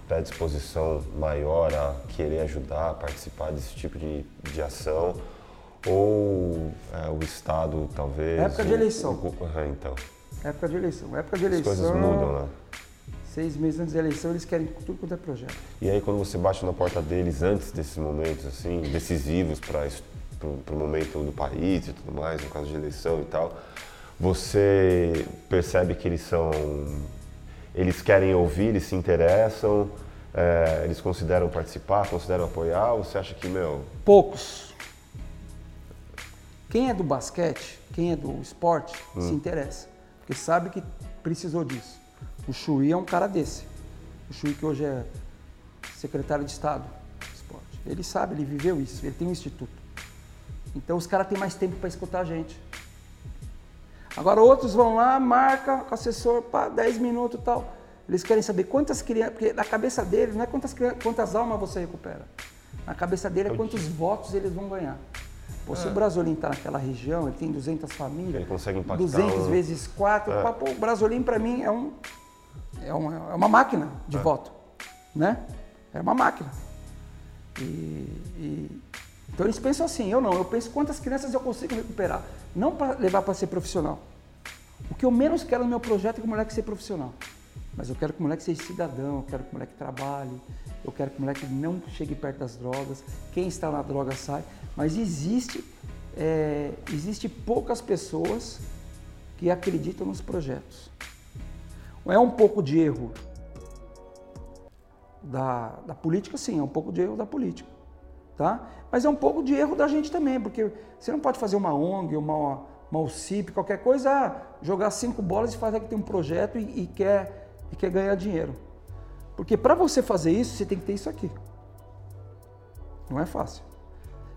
predisposição maior a querer ajudar, a participar desse tipo de, de ação? Ou é, o Estado talvez. Época de o- eleição. o- Aham, então. Época de eleição. Época de As eleição. coisas mudam, né? Seis meses antes da eleição, eles querem tudo quanto é projeto. E aí quando você bate na porta deles antes desses momentos assim decisivos para o momento do país e tudo mais, no caso de eleição e tal, você percebe que eles são, eles querem ouvir, eles se interessam, é, eles consideram participar, consideram apoiar, ou você acha que meu, Poucos. Quem é do basquete, quem é do esporte, Hum. se interessa. Porque sabe que precisou disso. O Chuí é um cara desse. O Chuí que hoje é secretário de Estado do esporte. Ele sabe, ele viveu isso, ele tem um instituto. Então os caras têm mais tempo para escutar a gente. Agora outros vão lá, marca com o assessor, pá, 10 minutos e tal. Eles querem saber quantas crianças. Porque na cabeça deles não é quantas, quantas almas você recupera. Na cabeça dele é quantos votos eles vão ganhar. Pô, se o é. Brasolim está naquela região, ele tem 200 famílias. Ele consegue impactar. 200 vezes 4. É. Pô, o Brasolim, para mim, é, um, é, uma, é uma máquina de é. voto. Né? É uma máquina. E, e, então eles pensam assim, eu não, eu penso quantas crianças eu consigo recuperar. Não para levar para ser profissional. O que eu menos quero no meu projeto é que o moleque seja profissional. Mas eu quero que o moleque seja cidadão, eu quero que o moleque trabalhe, eu quero que o moleque não chegue perto das drogas. Quem está na droga sai. Mas existe, é, existe poucas pessoas que acreditam nos projetos. É um pouco de erro da, da política, sim, é um pouco de erro da política. Tá? Mas é um pouco de erro da gente também, porque você não pode fazer uma ONG, uma, uma UCIP, qualquer coisa, ah, jogar cinco bolas e fazer que tem um projeto e, e quer, e quer ganhar dinheiro. Porque para você fazer isso, você tem que ter isso aqui. Não é fácil.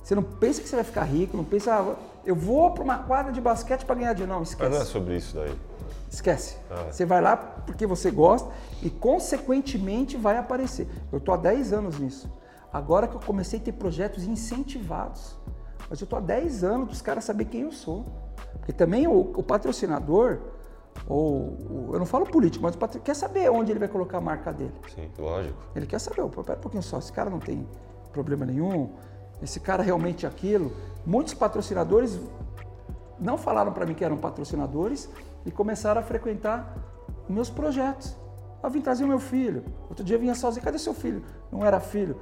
Você não pensa que você vai ficar rico, não pensa, ah, eu vou para uma quadra de basquete para ganhar dinheiro. Não, esquece. Mas não é sobre isso daí. Esquece. Ah. Você vai lá porque você gosta e, consequentemente, vai aparecer. Eu estou há 10 anos nisso. Agora que eu comecei a ter projetos incentivados. Mas eu estou há 10 anos para os caras saberem quem eu sou. Porque também o, o patrocinador, ou eu não falo político, mas o patrocinador quer saber onde ele vai colocar a marca dele. Sim, lógico. Ele quer saber, pera um pouquinho só, esse cara não tem problema nenhum, esse cara realmente é aquilo. Muitos patrocinadores não falaram para mim que eram patrocinadores e começaram a frequentar meus projetos. Eu vim trazer o meu filho. Outro dia vinha sozinho, cadê seu filho? Não era filho.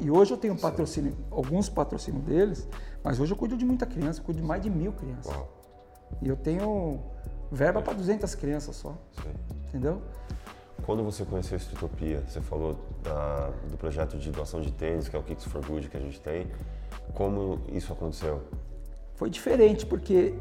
E hoje eu tenho patrocínio, alguns patrocínios deles, mas hoje eu cuido de muita criança, cuido de mais de mil crianças. Uau. E eu tenho verba para 200 crianças só. Sim. Entendeu? Quando você conheceu a Streetopia, você falou da, do projeto de doação de tênis, que é o Kicks for Good que a gente tem. Como isso aconteceu? Foi diferente, porque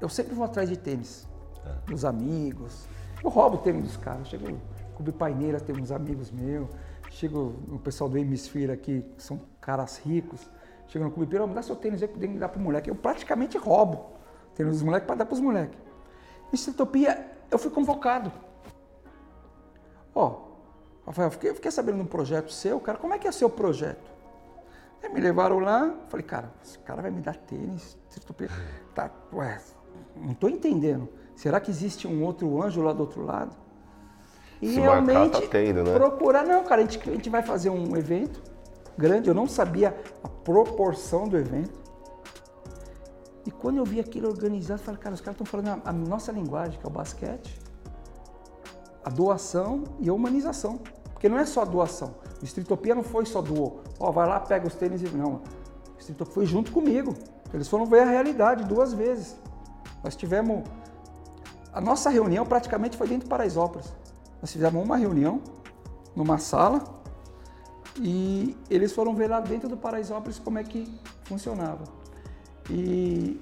eu sempre vou atrás de tênis. É. Dos amigos. Eu roubo tênis dos caras. Chego no Clube Paineira, tem uns amigos meus. Chego o pessoal do Hemisphere aqui, que são caras ricos. Chego no Clube Pira, me dá seu tênis aí que dar pro moleque. Eu praticamente roubo tênis dos moleques para dar pros moleques. Em Streetopia, eu fui convocado. Ó, oh, Rafael, eu fiquei, fiquei sabendo de um projeto seu, cara, como é que é seu projeto? Aí me levaram lá, falei, cara, esse cara vai me dar tênis, tá, ué, não estou entendendo. Será que existe um outro anjo lá do outro lado? E Se realmente tá tendo, né? procurar, não, cara, a gente, a gente vai fazer um evento grande, eu não sabia a proporção do evento. E quando eu vi aquilo organizado, eu falei, cara, os caras estão falando a, nossa linguagem, que é o basquete a doação e a humanização. Porque não é só a doação. O Streetopia não foi só doou. Ó, vai lá, pega os tênis e. Não. O Streetopia foi junto comigo. Eles foram ver a realidade duas vezes. Nós tivemos. A nossa reunião praticamente foi dentro de Paraisópolis. Nós fizemos uma reunião numa sala e eles foram ver lá dentro do Paraisópolis como é que funcionava. E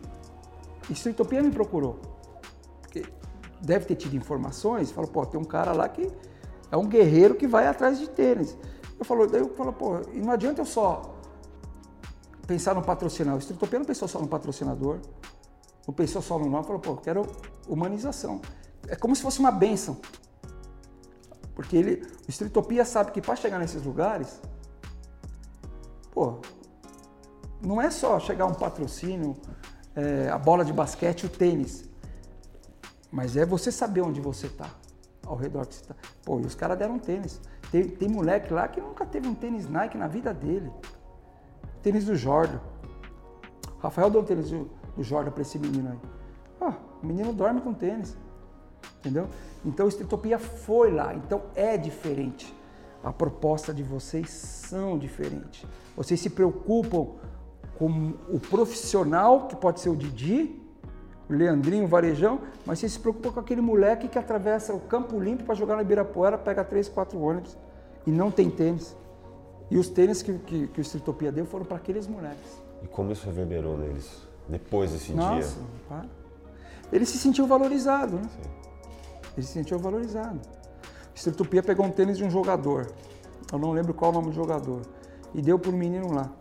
Streetopia me procurou. Porque deve ter tido informações, falou, pô, tem um cara lá que é um guerreiro que vai atrás de tênis. Eu falo, daí eu falo, pô, e não adianta eu só pensar no patrocinador. O Streetopia não pensou só no patrocinador, não pensou só no nome, falou, pô, quero humanização. É como se fosse uma benção. Porque ele, o Streetopia sabe que para chegar nesses lugares, pô, não é só chegar um patrocínio, é, a bola de basquete, o tênis. Mas é você saber onde você está, ao redor que você está. Pô, e os caras deram tênis. Tem, tem moleque lá que nunca teve um tênis Nike na vida dele. Tênis do Jordan. Rafael deu um tênis do, Jordan para esse menino aí. Ah, o menino dorme com tênis. Entendeu? Então o Streetopia foi lá. Então é diferente. A proposta de vocês são diferentes. Vocês se preocupam com o profissional, que pode ser o Didi, o Leandrinho, o Varejão, mas você se preocupa com aquele moleque que atravessa o Campo Limpo para jogar na Ibirapuera, pega três, quatro ônibus e não tem tênis. E os tênis que, que, que o Streetopia deu foram para aqueles moleques. E como isso reverberou neles depois desse Nossa, dia? Ele se sentiu valorizado, né? Sim. Ele se sentiu valorizado. O Streetopia pegou um tênis de um jogador, eu não lembro qual o nome do jogador, e deu para o menino lá.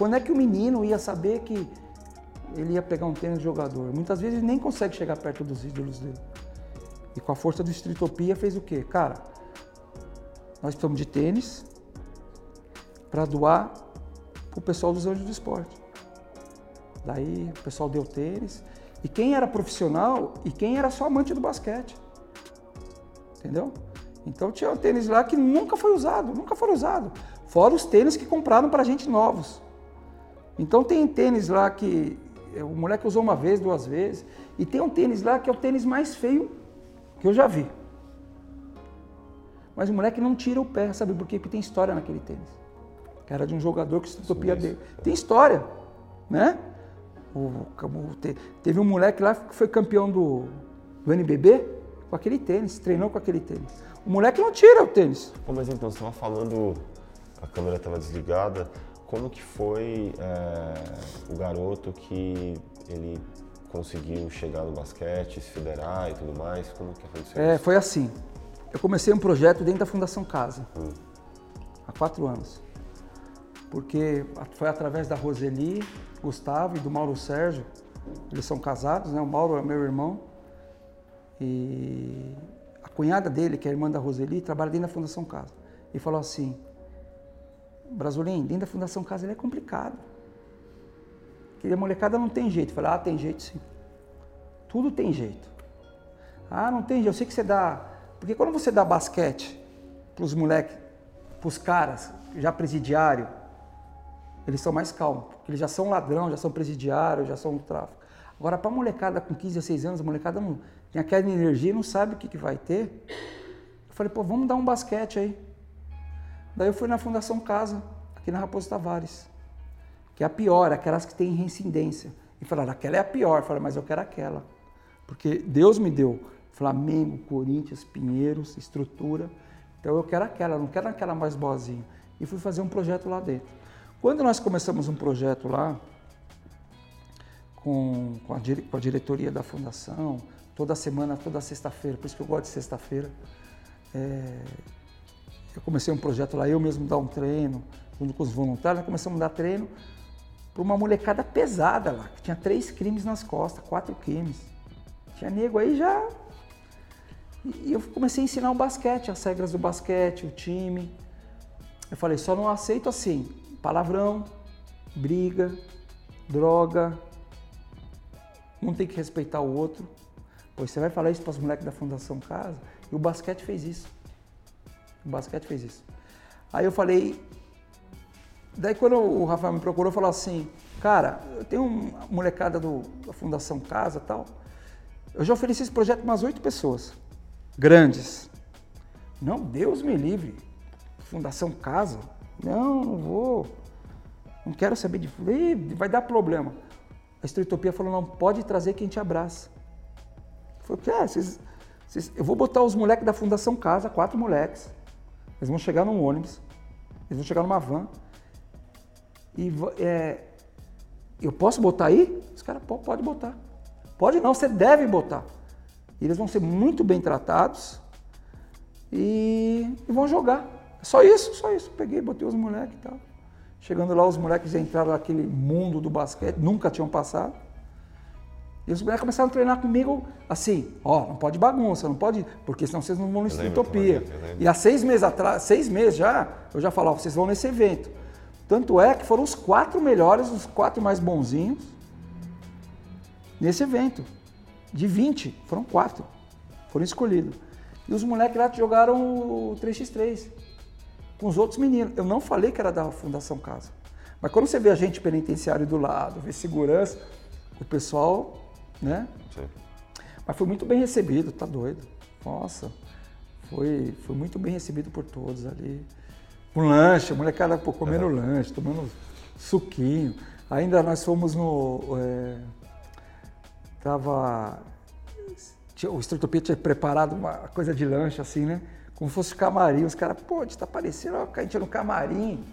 Quando é que o menino ia saber que ele ia pegar um tênis de jogador. Muitas vezes ele nem consegue chegar perto dos ídolos dele. E com a força do Streetopia fez o quê? Cara, nós precisamos de tênis para doar para o pessoal dos Anjos do Esporte. Daí o pessoal deu tênis. E quem era profissional e quem era só amante do basquete. Entendeu? Então tinha um tênis lá que nunca foi usado, nunca foram usados. Fora os tênis que compraram para gente novos. Então tem tênis lá que o moleque usou uma vez, duas vezes. E tem um tênis lá que é o tênis mais feio que eu já vi. Mas o moleque não tira o pé, sabe por quê? Porque tem história naquele tênis. Era de um jogador que se utopia dele. Tem história, né? O, teve um moleque lá que foi campeão do, do NBB com aquele tênis, treinou com aquele tênis. O moleque não tira o tênis. Pô, mas então, você estava falando, a câmera estava desligada, como que foi é, o garoto que ele conseguiu chegar no basquete, se federar e tudo mais? Como que aconteceu é, Foi assim, eu comecei um projeto dentro da Fundação Casa, hum. há quatro anos. Porque foi através da Roseli, Gustavo e do Mauro Sérgio. Eles são casados, né? O Mauro é meu irmão. E a cunhada dele, que é a irmã da Roseli, trabalha dentro da Fundação Casa. E falou assim: Brasolim, dentro da Fundação Casa ele é complicado. Porque a molecada não tem jeito. Eu falei: Ah, tem jeito sim. Tudo tem jeito. Ah, não tem jeito. Eu sei que você dá. Porque quando você dá basquete para os moleques, para os caras, já presidiário, eles são mais calmos, porque eles já são ladrão, já são presidiários, já são tráfico. Agora, para molecada com 15 a 6 anos, a molecada não tem aquela energia, não sabe o que, que vai ter. Eu falei, pô, vamos dar um basquete aí. Daí eu fui na Fundação Casa, aqui na Raposo Tavares, que é a pior, aquelas que têm reincidência. E falaram, aquela é a pior. Falei, mas eu quero aquela. Porque Deus me deu Flamengo, Corinthians, Pinheiros, estrutura. Então eu quero aquela, não quero aquela mais boazinha. E fui fazer um projeto lá dentro. Quando nós começamos um projeto lá, com, com, a, com a diretoria da fundação, toda semana, toda sexta-feira, por isso que eu gosto de sexta-feira, é, eu comecei um projeto lá, eu mesmo dar um treino, junto com os voluntários, começamos a dar treino para uma molecada pesada lá, que tinha três crimes nas costas, quatro crimes. Tinha nego aí já. E eu comecei a ensinar o basquete, as regras do basquete, o time. Eu falei, só não aceito assim, palavrão, briga, droga. Um tem que respeitar o outro. Pois você vai falar isso para os moleques da Fundação Casa. E o basquete fez isso. O basquete fez isso. Aí eu falei. Daí quando o Rafael me procurou, falou assim, cara, eu tenho uma molecada do, da Fundação Casa tal. Eu já ofereci esse projeto para umas oito pessoas. Grandes. Não, Deus me livre. Fundação Casa. Não, não vou. Não quero saber de. vai dar problema. A Estritopia falou: não, pode trazer quem te abraça. Eu falei: vocês, vocês, eu vou botar os moleques da Fundação Casa, quatro moleques. Eles vão chegar num ônibus, eles vão chegar numa van. E é, eu posso botar aí? Os caras, pode botar. Pode não, você deve botar. E eles vão ser muito bem tratados e, e vão jogar. Só isso, só isso. Peguei, botei os moleques e tal. Chegando lá, os moleques entraram naquele mundo do basquete, nunca tinham passado. E os moleques começaram a treinar comigo assim, ó, não pode bagunça, não pode, porque senão vocês não vão no Utopia. E há seis meses atrás, seis meses já, eu já falava, vocês vão nesse evento. Tanto é que foram os quatro melhores, os quatro mais bonzinhos nesse evento. De 20, foram quatro. Foram escolhidos. E os moleques lá jogaram o 3x3 com os outros meninos. Eu não falei que era da Fundação Casa. Mas quando você vê a gente penitenciário do lado, vê segurança, o pessoal, né? Sim. Mas foi muito bem recebido, tá doido. Nossa, foi, foi muito bem recebido por todos ali. Um lanche, a molecada pô, comendo uhum. lanche, tomando suquinho. Ainda nós fomos no. É, tava. o Estrutopia tinha preparado uma coisa de lanche assim, né? como fosse camarim. Os caras, pô, está parecendo ó, a gente no camarim.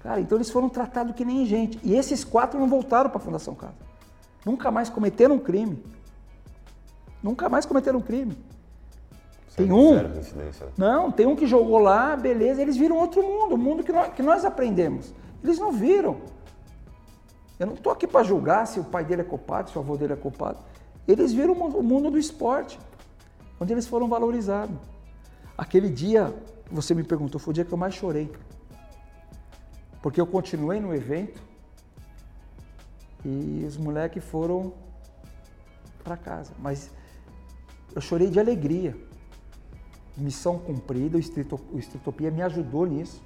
Cara, então eles foram tratados que nem gente. E esses quatro não voltaram para a Fundação Casa. Nunca mais cometeram um crime. Nunca mais cometeram um crime. tem um. Não, tem um que jogou lá, beleza, eles viram outro mundo, o mundo que nós, que nós aprendemos. Eles não viram. Eu não estou aqui para julgar se o pai dele é culpado, se o avô dele é culpado. Eles viram o mundo do esporte. onde eles foram valorizados. Aquele dia, você me perguntou, foi o dia que eu mais chorei. Porque eu continuei no evento e os moleques foram para casa. Mas eu chorei de alegria. Missão cumprida, o Estritopia me ajudou nisso.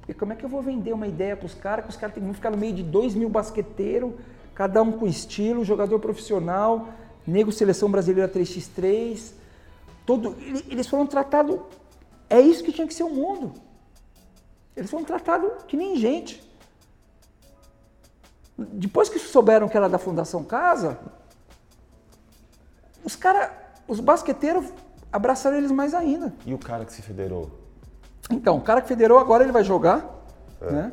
Porque como é que eu vou vender uma ideia para os caras, que os caras que ficar no meio de dois mil basqueteiros, cada um com estilo, jogador profissional, nego seleção brasileira 3x3, todo, eles foram tratados, é isso que tinha que ser o mundo. Eles foram tratados que nem gente. Depois que souberam que era da Fundação Casa, os caras, os basqueteiros abraçaram eles mais ainda. E o cara que se federou? Então, o cara que federou agora ele vai jogar, é. né?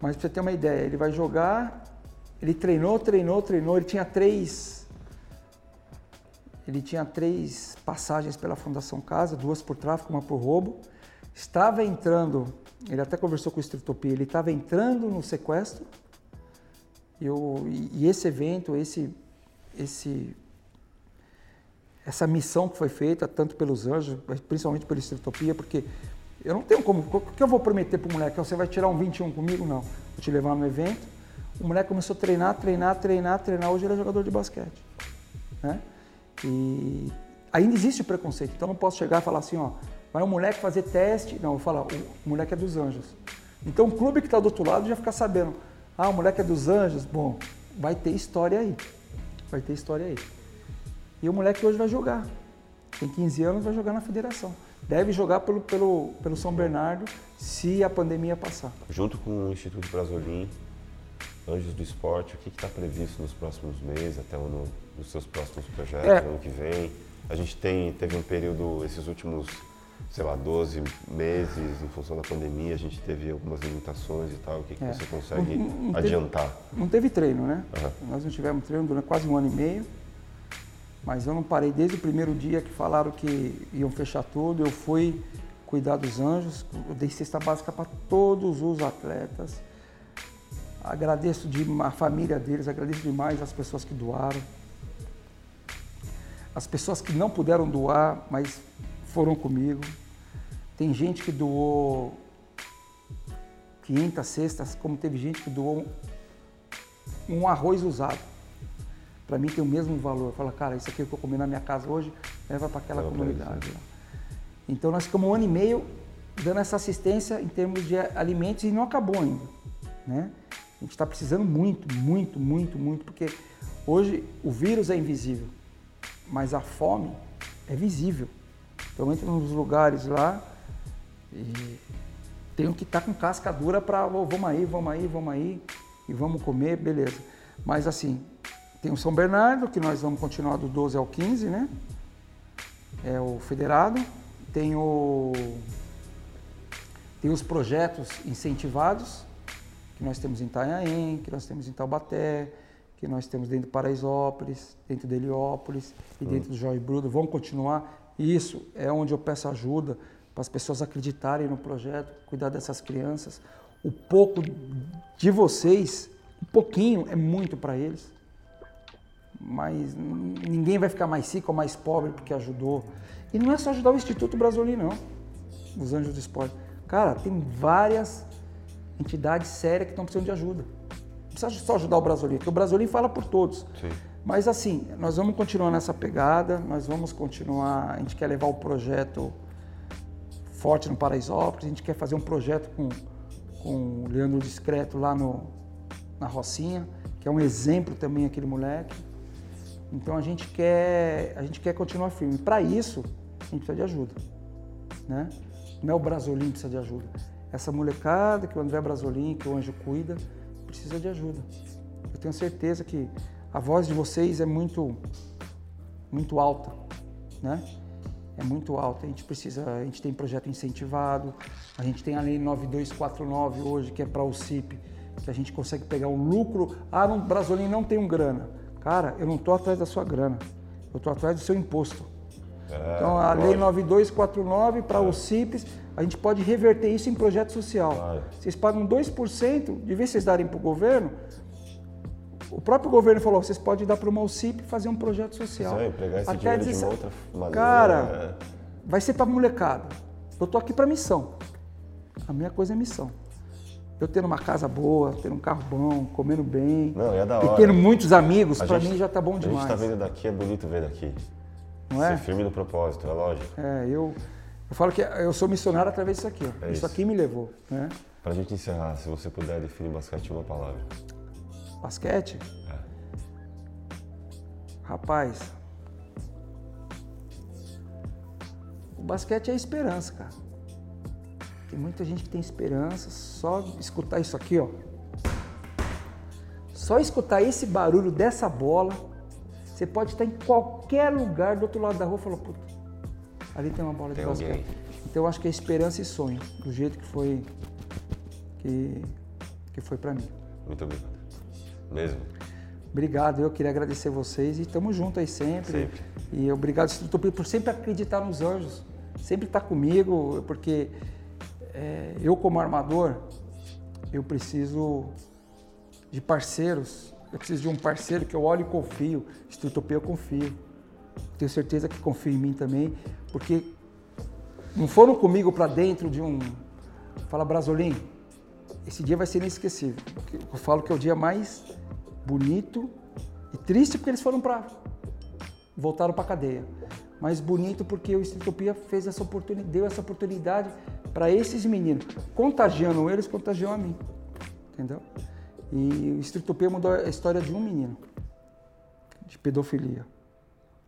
Mas pra você ter uma ideia, ele vai jogar, ele treinou, treinou, treinou, ele tinha três. Ele tinha três passagens pela Fundação Casa, duas por tráfico, uma por roubo. Estava entrando, ele até conversou com o Estritopia, ele estava entrando no sequestro. Eu, e, esse evento, esse, esse essa missão que foi feita, tanto pelos anjos, principalmente pela Estritopia, porque eu não tenho como. O que eu vou prometer para o moleque? Você vai tirar um 21 comigo? Não. Vou te levar no evento. O moleque começou a treinar, treinar, treinar, treinar. Hoje ele é jogador de basquete. Né? E ainda existe o preconceito. Então não posso chegar e falar assim, ó, vai um moleque fazer teste. Não, eu vou falar, o moleque é dos anjos. Então o clube que está do outro lado já fica sabendo. Ah, o moleque é dos anjos. Bom, vai ter história aí. Vai ter história aí. E o moleque hoje vai jogar. Tem 15 anos, vai jogar na federação deve jogar pelo, pelo, pelo São Bernardo se a pandemia passar. Junto com o Instituto Brasolim, Anjos do Esporte, o que está previsto nos próximos meses, até no, nos seus próximos projetos, é. ano que vem? A gente tem, teve um período, esses últimos, sei lá, 12 meses, em função da pandemia, a gente teve algumas limitações e tal. O que, que é. você consegue não, não adiantar? Teve, não teve treino, né? Uhum. Nós não tivemos treino durante quase um ano e meio. Mas eu não parei desde o primeiro dia que falaram que iam fechar tudo. Eu fui cuidar dos anjos, eu dei cesta básica para todos os atletas. Agradeço de a família deles, agradeço demais as pessoas que doaram. As pessoas que não puderam doar, mas foram comigo. Tem gente que doou 500 cestas, como teve gente que doou um arroz usado para mim tem o mesmo valor. Fala, cara, isso aqui que eu comi na minha casa hoje, leva para aquela comunidade. Lá. Então nós ficamos um ano e meio dando essa assistência em termos de alimentos e não acabou ainda. Né? A gente está precisando muito, muito, muito, muito, porque hoje o vírus é invisível, mas a fome é visível. Eu entro nos lugares lá e tenho que estar tá com casca dura para oh, vamos aí, vamos aí, vamos aí e vamos comer, beleza. Mas assim, tem o São Bernardo, que nós vamos continuar do 12 ao 15, né? É o federado. Tem o tem os projetos incentivados, que nós temos em Itanhaém, que nós temos em Taubaté, que nós temos dentro de Paraisópolis, dentro de Heliópolis e hum. dentro do Jorge Brudo. Vão continuar. Isso é onde eu peço ajuda para as pessoas acreditarem no projeto, cuidar dessas crianças. O pouco de vocês, um pouquinho, é muito para eles mas ninguém vai ficar mais rico ou mais pobre porque ajudou. E não é só ajudar o Instituto Brasolim, não, os Anjos do Esporte. Cara, tem várias entidades sérias que estão precisando de ajuda. Não precisa só ajudar o Brasolim, porque o Brasolim fala por todos. Sim. Mas assim, nós vamos continuar nessa pegada, nós vamos continuar, a gente quer levar o projeto forte no Paraisópolis, a gente quer fazer um projeto com, com o Leandro Discreto lá no, na Rocinha, que é um exemplo também aquele moleque. Então a gente quer, a gente quer continuar firme. Para isso, a gente precisa de ajuda. Né? Não é o Brasolim que precisa de ajuda. Essa molecada que o André Brasolim, que o Anjo cuida, precisa de ajuda. Eu tenho certeza que a voz de vocês é muito, muito alta, né? É muito alta. A gente precisa, a gente tem projeto incentivado, a gente tem a lei 9249 hoje, que é para o CIP, que a gente consegue pegar o lucro. Ah, no Brasolim não tem um grana Cara, eu não estou atrás da sua grana, eu estou atrás do seu imposto. É, então, a Lei 9249 para é. os CIPs, a gente pode reverter isso em projeto social. Claro. Vocês pagam 2%, de vez vocês darem para o governo, o próprio governo falou, vocês podem dar para uma UCIP fazer um projeto social. É, empregar esse dinheiro de uma outra maneira. Cara, vai ser para molecada. Eu tô aqui para missão. A minha coisa é missão. Eu tendo uma casa boa, tendo um carro bom, comendo bem, Não, é da hora. e tendo muitos amigos, A para mim já tá bom A demais. gente tá vendo daqui, é bonito ver daqui. Não é? Ser firme no propósito, é lógico. É, eu, eu falo que eu sou missionário através disso aqui. É isso, isso. aqui me levou. Né? Pra gente encerrar, se você puder definir basquete em uma palavra. Basquete? É. Rapaz. O basquete é esperança, cara. Tem muita gente que tem esperança, só escutar isso aqui, ó. Só escutar esse barulho dessa bola, você pode estar em qualquer lugar do outro lado da rua e falar, puta, ali tem uma bola de Tem basquete. alguém. Então eu acho que é esperança e sonho, do jeito que foi que, que foi para mim. Muito obrigado. Mesmo. Obrigado, eu queria agradecer vocês e estamos juntos aí sempre. Sempre. E obrigado, Pio, por sempre acreditar nos anjos, sempre estar comigo, porque é, eu como armador, eu preciso de parceiros, eu preciso de um parceiro que eu olho e confio, Instituto Pio eu confio. Tenho certeza que confia em mim também, porque não foram comigo para dentro de um... Fala, Brasolim, esse dia vai ser inesquecível. Eu falo que é o dia mais bonito e triste porque eles foram para voltaram para cadeia. Mas bonito porque o Estritopia fez essa oportunidade, deu essa oportunidade para esses meninos, contagiando eles, contagiou a mim. Entendeu? E o Estritopia mudou a história de um menino de pedofilia.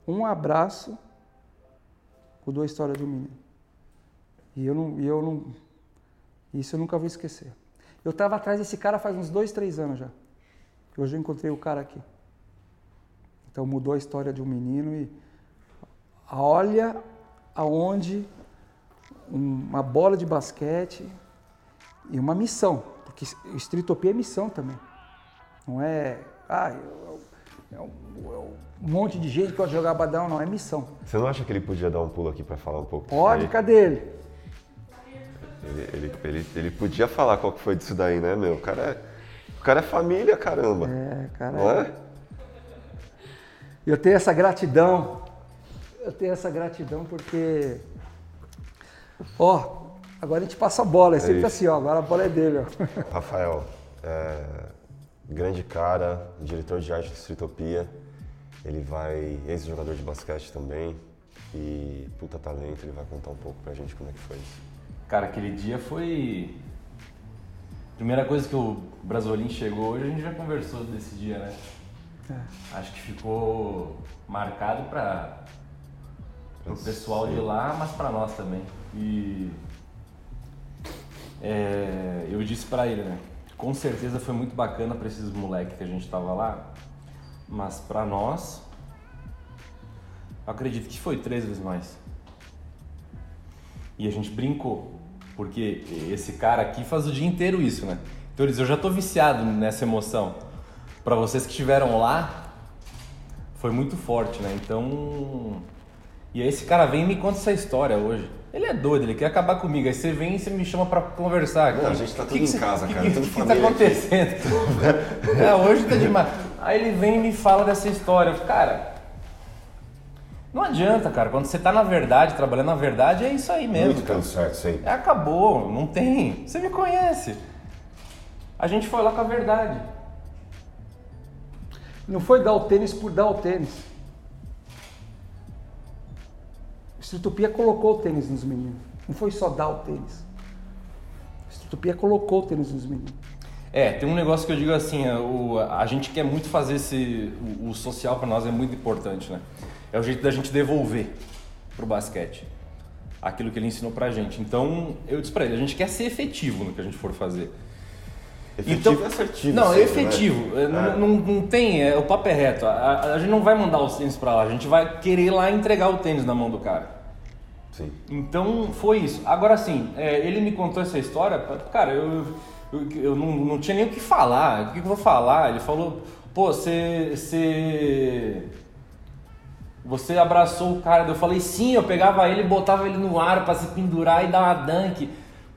Um abraço mudou a história de um menino. E eu não, e eu não isso eu nunca vou esquecer. Eu estava atrás desse cara faz uns dois, três anos já. Hoje eu encontrei o cara aqui. Então mudou a história de um menino e olha aonde uma bola de basquete e uma missão, porque Estritopia é missão também. Não é, ah, eu- um, é um monte de gente que pode jogar badão, não, é missão. Você não acha que ele podia dar um pulo aqui pra falar um pouco? Pode, cadê ele? Ele, ele, ele, ele podia falar qual que foi disso daí, né, meu? O cara é, o cara é família, caramba. É, cara. Não é? Eu tenho essa gratidão. Eu tenho essa gratidão porque. Ó, agora a gente passa a bola. É sempre isso. assim, ó. Agora a bola é dele, ó. Rafael, é, grande cara, diretor de arte do Streetopia. Ele vai, ex-jogador de basquete também. E puta talento, ele vai contar um pouco pra gente como é que foi isso. Cara, aquele dia foi. Primeira coisa que o Brasolim chegou hoje, a gente já conversou desse dia, né? Acho que ficou marcado para o pessoal de lá, mas para nós também. E é, eu disse para ele, né? Com certeza foi muito bacana para esses moleques que a gente tava lá, mas para nós, eu acredito que foi três vezes mais. E a gente brincou, porque esse cara aqui faz o dia inteiro isso, né? Então eles, eu já tô viciado nessa emoção. Para vocês que estiveram lá, foi muito forte, né? Então, e aí esse cara vem e me conta essa história hoje. Ele é doido, ele quer acabar comigo. Aí você vem e você me chama pra conversar. Não, a gente tá tudo que em casa, que cara, O que, que tá acontecendo? é, hoje tá demais. Aí ele vem e me fala dessa história. Eu Cara, não adianta, cara. Quando você tá na verdade, trabalhando na verdade, é isso aí mesmo. Muito cara. pelo certo, sempre. É, acabou, não tem. Você me conhece. A gente foi lá com a verdade. Não foi dar o tênis por dar o tênis. O Estritopia colocou o tênis nos meninos. Não foi só dar o tênis. O Estritopia colocou o tênis nos meninos. É, tem um negócio que eu digo assim, é, o- a gente quer muito fazer esse. O, o social para nós é muito importante, né? É o jeito da gente devolver pro basquete aquilo que ele ensinou pra gente. Então, eu disse pra ele, a gente quer ser efetivo no que a gente for fazer. Efetivo e assertivo. Então, Não, sempre, efetivo. né? É, Não, não, não tem, é, o papo é reto. A, a- a gente não vai mandar os tênis pra lá, a gente vai querer lá entregar o tênis na mão do cara. Sim. Então foi isso. Agora sim, é, ele me contou essa história, cara, eu, eu, eu não, não tinha nem o que falar. O que, que eu vou falar? Ele falou, pô, você. Você. Abraçou o cara. Eu falei, sim, eu pegava ele e botava ele no ar pra se pendurar e dar uma dunk.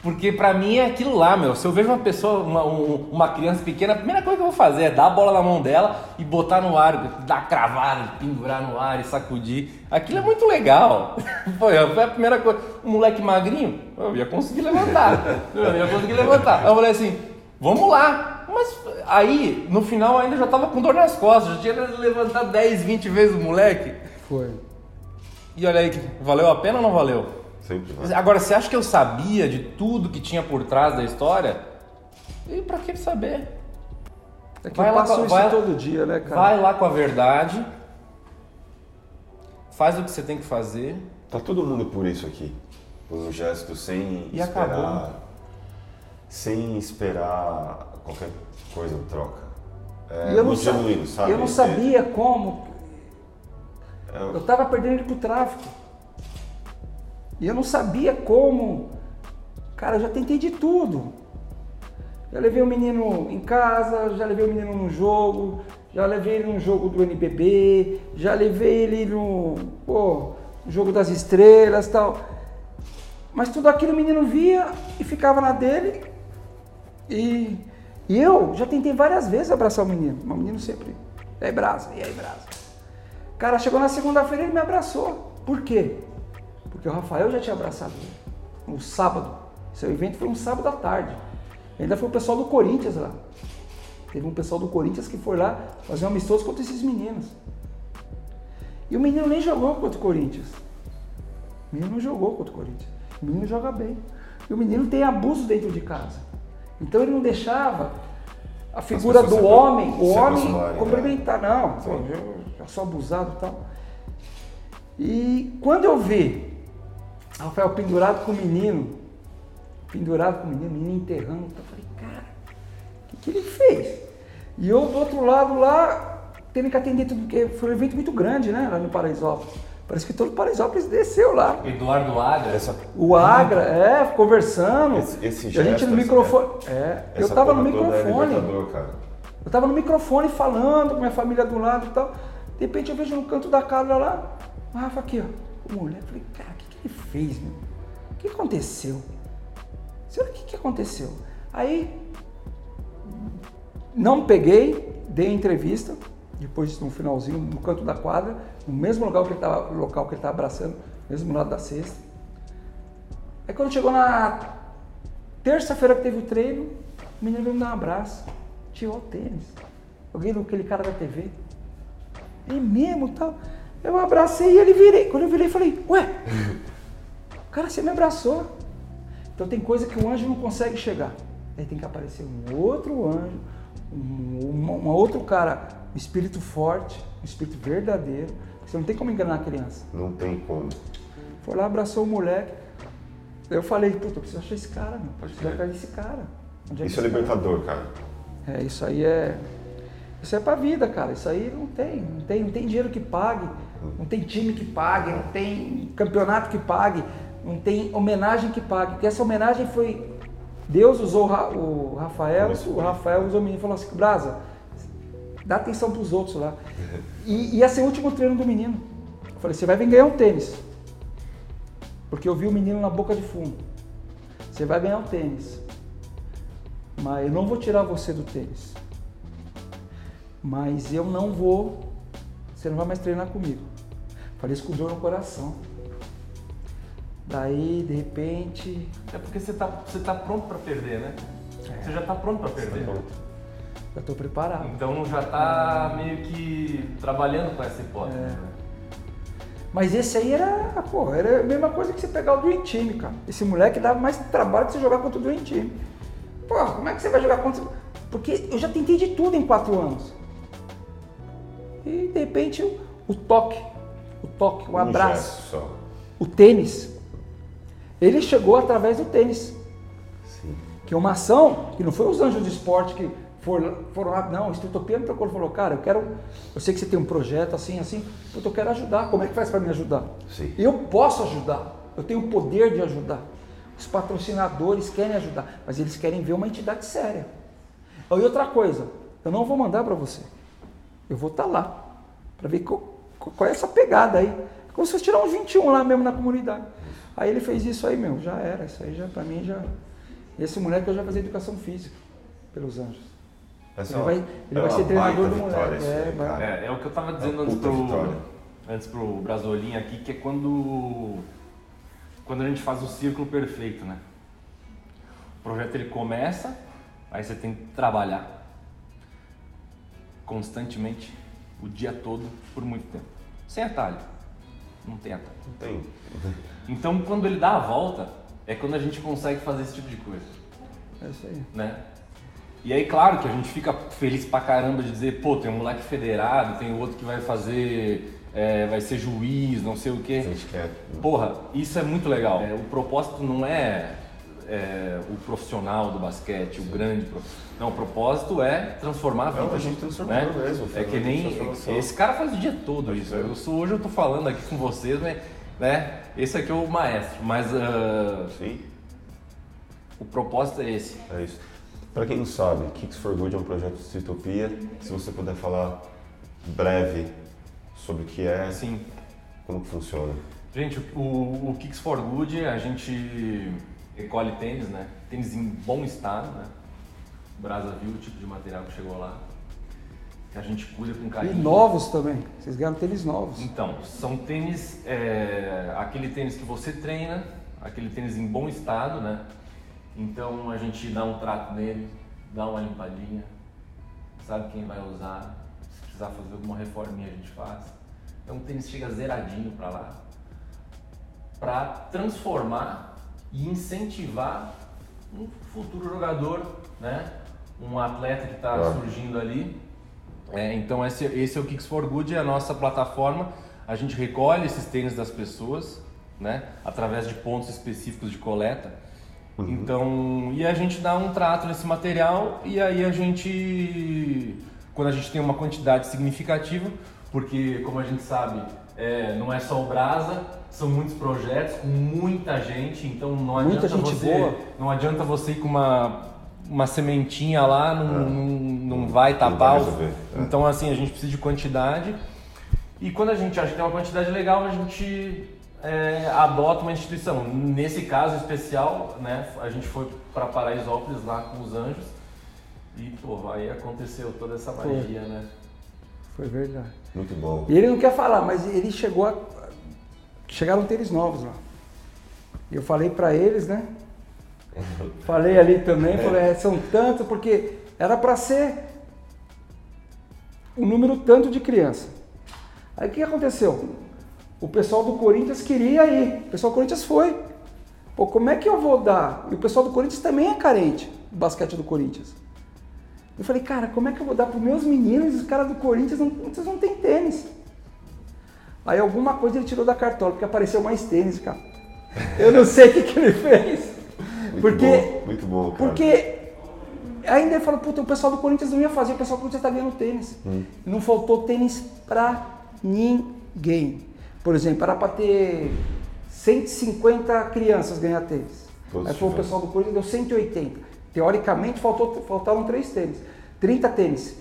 Porque pra mim é aquilo lá, meu. Se eu vejo uma pessoa, uma, um- uma criança pequena, a primeira coisa que eu vou fazer é dar a bola na mão dela e botar no ar, dar cravada, pendurar no ar e sacudir. Aquilo é muito legal. Foi a primeira coisa. Um moleque magrinho, eu ia conseguir levantar. Eu ia conseguir levantar. Eu falei assim, vamos lá. Mas aí, no final, ainda já tava com dor nas costas. Já tinha levantado 10, 20 vezes o moleque. Foi. E olha aí, valeu a pena ou não valeu? Sempre vai. Agora, você acha que eu sabia de tudo que tinha por trás da história? E pra que saber? É que Vai eu lá passo com- isso vai- todo dia, né, cara? Vai lá com a verdade, faz o que você tem que fazer. Tá todo mundo por isso aqui. Por um gesto sem E esperar. acabou. Sem esperar qualquer coisa em troca. É E eu não, muito sa- genuíno, sabe? eu não sabia como. É, Eu tava perdendo ele pro tráfico. E eu não sabia como. Cara, eu já tentei de tudo. Já levei o menino em casa, já levei o menino no jogo, já levei ele no jogo do NBB, já levei ele no pô, jogo das estrelas tal. Mas tudo aquilo o menino via e ficava na dele. E, e eu já tentei várias vezes abraçar o menino. Mas o menino sempre. E aí, brasa, e aí, brasa. Cara, chegou na segunda-feira e ele me abraçou. Por quê? Porque o Rafael já tinha abraçado ele. No sábado. Seu evento foi um sábado à tarde. Ainda foi o pessoal do Corinthians lá. Teve um pessoal do Corinthians que foi lá fazer um amistoso contra esses meninos. E o menino nem jogou contra o Corinthians. O menino não jogou contra o Corinthians. O menino joga bem. E o menino tem abuso dentro de casa. Então ele não deixava a figura do homem, o homem cumprimentar. Não, pô, eu sou abusado e tal. E quando eu vi Rafael pendurado com o menino, pendurado com o menino, o menino enterrando, eu falei, cara, o que, que ele fez? E eu do outro lado lá, tendo que atender tudo, porque foi um evento muito grande, né, lá no Paraisópolis. Parece que todo Paraisópolis desceu lá. Eduardo Agra. Essa, O Agra, é, conversando. Esse- esse e a gente gesto, no essa- microfone. É, eu essa tava no microfone. Eu tava no microfone falando com minha família do lado e tal. De repente eu vejo no canto da casa lá, o Rafa aqui, ó, o mulher. Eu falei, cara, o que, que ele fez, meu? O que aconteceu? Será o que, que aconteceu? Aí, não peguei, dei a entrevista, depois no finalzinho, no canto da quadra, no mesmo lugar que ele tava, local que ele estava abraçando, mesmo lado da cesta. Aí quando chegou na terça-feira que teve o treino, o menino veio me dar um abraço, tirou o tênis. Alguém aquele cara da TV. É mesmo tal. Eu abracei e ele virei. Quando eu virei, falei, ué, cara, você me abraçou. Então tem coisa que o anjo não consegue chegar. Aí tem que aparecer um outro anjo, um, uma, uma outro cara, um espírito forte, um espírito verdadeiro. Você não tem como enganar a criança. Não tem como. Foi lá, abraçou o moleque. Eu falei, puta, eu preciso achar esse cara, meu. Pode Preciso achar esse cara. Onde Isso é cara? libertador, cara. É, isso aí é. Isso é pra vida, cara. Isso aí não tem. Não tem, não tem dinheiro que pague, não tem time que pague, não tem campeonato que pague, não tem homenagem que pague. Porque essa homenagem foi. Deus usou o Ra- o Rafael, o Rafael usou o menino e falou assim, Brasa, dá atenção pros outros lá. E ia ser o último treino do menino. Eu falei, você vai vir ganhar um tênis. Porque eu vi o menino na boca de fumo. Você vai ganhar um tênis. Mas eu não vou tirar você do tênis. Mas eu não vou. Você não vai mais treinar comigo. Falei isso com dor no coração. Daí, de repente. É porque você tá, você tá pronto pra perder, né? Você já tá pronto pra perder. Já tô preparado. Então já tá meio que trabalhando com essa hipótese. É. né? Mas esse aí era, pô, era a mesma coisa que você pegar o Dream Team, cara. Esse moleque dava mais trabalho que você jogar contra o Dream Team. Pô, como é que você vai jogar contra. Porque eu já tentei de tudo em quatro anos. E de repente o, o toque, o toque, o Um abraço, o tênis. Ele chegou através do tênis. Sim. Que é uma ação que não foi os anjos de esporte que foram, foram lá, não, o instrutor Pedro procurou e falou, cara, eu quero, eu sei que você tem um projeto assim, assim, puta, eu quero ajudar, como é que faz para me ajudar? Sim. Eu posso ajudar, eu tenho o poder de ajudar. Os patrocinadores querem ajudar, mas eles querem ver uma entidade séria. E outra coisa, eu não vou mandar para você, eu vou estar lá, para ver qual, qual é essa pegada aí. Como se fosse tirar uns 21 lá mesmo na comunidade. Aí ele fez isso aí, meu, já era. Isso aí já, pra mim, já. Esse moleque eu já fazia educação física pelos anjos. Essa Ele é vai, ele é vai ser treinador do moleque. isso É, vai. É, é o que eu tava Uma dizendo antes pro, vitória. antes pro Brasolim aqui, que é quando, quando a gente faz o círculo perfeito, né? O projeto ele começa, aí você tem que trabalhar constantemente, o dia todo, por muito tempo. Sem atalho. Não tem atalho. Não tem. Então, quando ele dá a volta, é quando a gente consegue fazer esse tipo de coisa É isso aí. né? E aí, claro que a gente fica feliz pra caramba de dizer, pô, tem um moleque federado, tem outro que vai fazer, é, vai ser juiz, não sei o A quê. gente quer. Porra, isso é muito legal. É, o propósito não é, é, o profissional do basquete, o grande profissional. Não, o propósito é transformar a vida. Não, a gente transformando né? mesmo, É que nem. Esse cara faz o dia todo isso. é. Eu sou, hoje eu tô falando aqui com vocês, mas, né? Esse aqui é o maestro. Mas ah, Sim, o propósito é esse. é isso. Pra quem não sabe, Kicks for Good é um projeto de Citopia. Se você puder falar breve sobre o que é, Assim, como que funciona. Gente, o, o Kicks for Good, a gente recolhe tênis, né? Tênis em bom estado, né? O Brasa viu o tipo de material que chegou lá. Que a gente cuida com E carinho. novos também. Vocês ganharam tênis novos. Então, são tênis, é, aquele tênis que você treina, aquele tênis em bom estado, né? Então a gente dá um trato nele, dá uma limpadinha, sabe quem vai usar. Se precisar fazer alguma reforminha a gente faz. Então o tênis chega zeradinho para lá, para transformar e incentivar um futuro jogador, né? Um atleta que está Claro. surgindo ali. É, então esse, esse é o Kicks for Good, é a nossa plataforma. A gente recolhe esses tênis das pessoas, né? Através de pontos específicos de coleta. Então, e a gente dá um trato nesse material e aí a gente, quando a gente tem uma quantidade significativa, porque como a gente sabe, é, não é só o Brasa, são muitos projetos com muita gente, então não adianta você, boa. não adianta você ir com uma uma sementinha lá, não, não, não Não vai tapar. vai o- resolver, é. Então assim, a gente precisa de quantidade. E quando a gente acha que tem uma quantidade legal, a gente é, adota uma instituição. Nesse caso especial, né, a gente foi para Paraisópolis lá com os anjos e pô, aí aconteceu toda essa Foi. magia, né? Foi verdade. Muito bom. E ele não quer falar, mas ele chegou a. Chegaram tênis novos lá. E eu falei pra eles, né? Falei ali também, falei, é, são tantos, porque era pra ser um número tanto de criança. Aí o que aconteceu? O pessoal do Corinthians queria ir, o pessoal do Corinthians foi. Pô, como é que eu vou dar? E o pessoal do Corinthians também é carente do basquete do Corinthians. Eu falei, cara, como é que eu vou dar para meus meninos? Os caras do Corinthians não, vocês não têm tênis. Aí alguma coisa ele tirou da cartola, porque apareceu mais tênis, cara. Eu não sei o que, que ele fez. Muito porque, bom, muito bom, cara. porque ainda ele falou, puta, o pessoal do Corinthians não ia fazer, o pessoal do Corinthians tá ganhando tênis. Hum. Não faltou tênis pra ninguém. Por exemplo, era para ter 150 crianças ganhar tênis. Todos Aí foi o pessoal do Corinthians deu 180. Teoricamente faltou, faltaram três tênis. 30 tênis.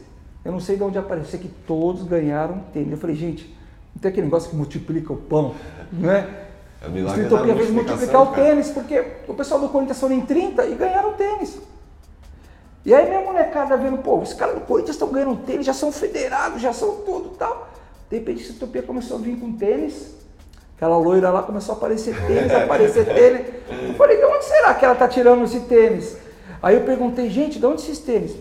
Eu não sei de onde apareceu, que todos ganharam tênis. Eu falei, gente, não tem aquele negócio que multiplica o pão, não é? O milagre da fez multiplicar o cara. tênis, porque o pessoal do Corinthians foram em 30 e ganharam tênis. E aí minha molecada vendo, pô, os caras do Corinthians estão ganhando tênis, já são federados, já são tudo e tal. De repente a Streetopia começou a vir com tênis, aquela loira lá começou a aparecer tênis, aparecer tênis. Eu falei, de onde será que ela tá tirando esse tênis? Aí eu perguntei, gente, de onde esses tênis?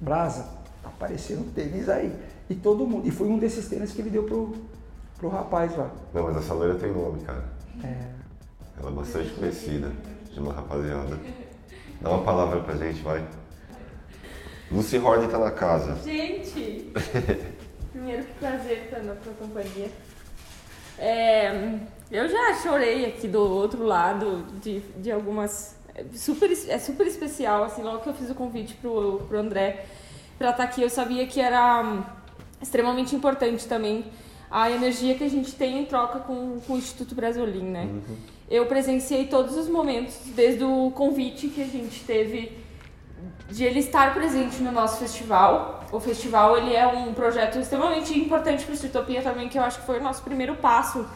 Brasa, tá aparecendo tênis aí. E todo mundo. E foi um desses tênis que ele deu pro, pro rapaz lá. Não, mas essa loira tem nome, cara. É, Ela é bastante conhecida de uma rapaziada. Dá uma palavra pra gente, vai. Lucy Horn tá na casa. Gente, primeiro que prazer estar na tua companhia. É, eu já chorei aqui do outro lado de, de algumas. é Super, é super especial, assim, logo que eu fiz o convite pro, pro André pra estar aqui, eu sabia que era hum, extremamente importante também a energia que a gente tem em troca com, com o Instituto Brasolim, né? Eu presenciei todos os momentos, desde o convite que a gente teve de ele estar presente no nosso festival. O festival ele é um projeto extremamente importante para o Streetopia também, que eu acho que foi o nosso primeiro passo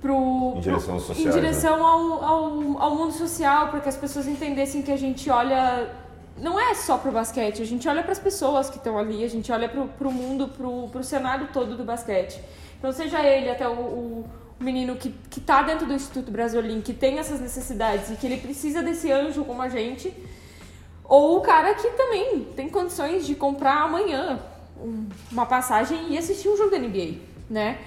pro, Em direção pro- sociais, em direção ao, ao, ao mundo social, para que as pessoas entendessem que a gente olha não é só pro basquete, a gente olha para as pessoas que estão ali, a gente olha pro, pro mundo, pro, pro cenário todo do basquete. Então seja ele até o, o menino que, que tá dentro do Instituto Brasolim, que tem essas necessidades e que ele precisa desse anjo como a gente, ou o cara que também tem condições de comprar amanhã um- uma passagem e assistir um jogo da NBA, né?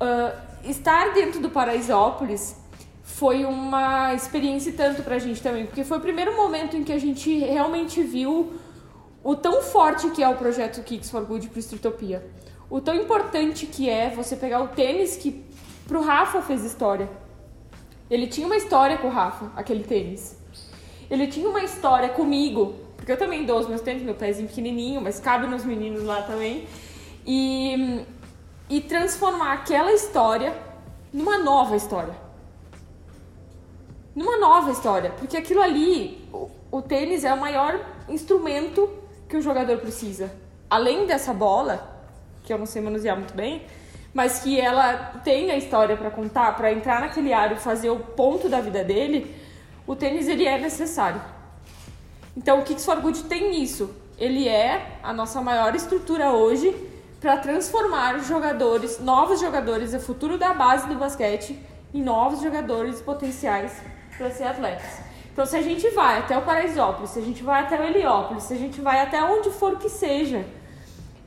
Ah, estar dentro do Paraisópolis foi uma experiência tanto pra gente também, porque foi o primeiro momento em que a gente realmente viu o tão forte que é o projeto Kicks for Good pro Streetopia. O tão importante que é você pegar o tênis que pro Rafa fez história. Ele tinha uma história com o Rafa, aquele tênis. Ele tinha uma história comigo, porque eu também dou os meus tênis, meu pezinho pequenininho, mas cabe nos meninos lá também. E, e transformar aquela história numa nova história. Numa nova história. Porque aquilo ali, o, o tênis é o maior instrumento que o jogador precisa. Além dessa bola, que eu não sei manusear muito bem, mas que ela tem a história pra contar, pra entrar naquele aro e fazer o ponto da vida dele, o tênis ele é necessário. Então o Kicks for Good tem isso. Ele é a nossa maior estrutura hoje para transformar jogadores, novos jogadores, o futuro da base do basquete, em novos jogadores potenciais para ser atletas. Então se a gente vai até o Paraisópolis, se a gente vai até o Heliópolis, se a gente vai até onde for que seja,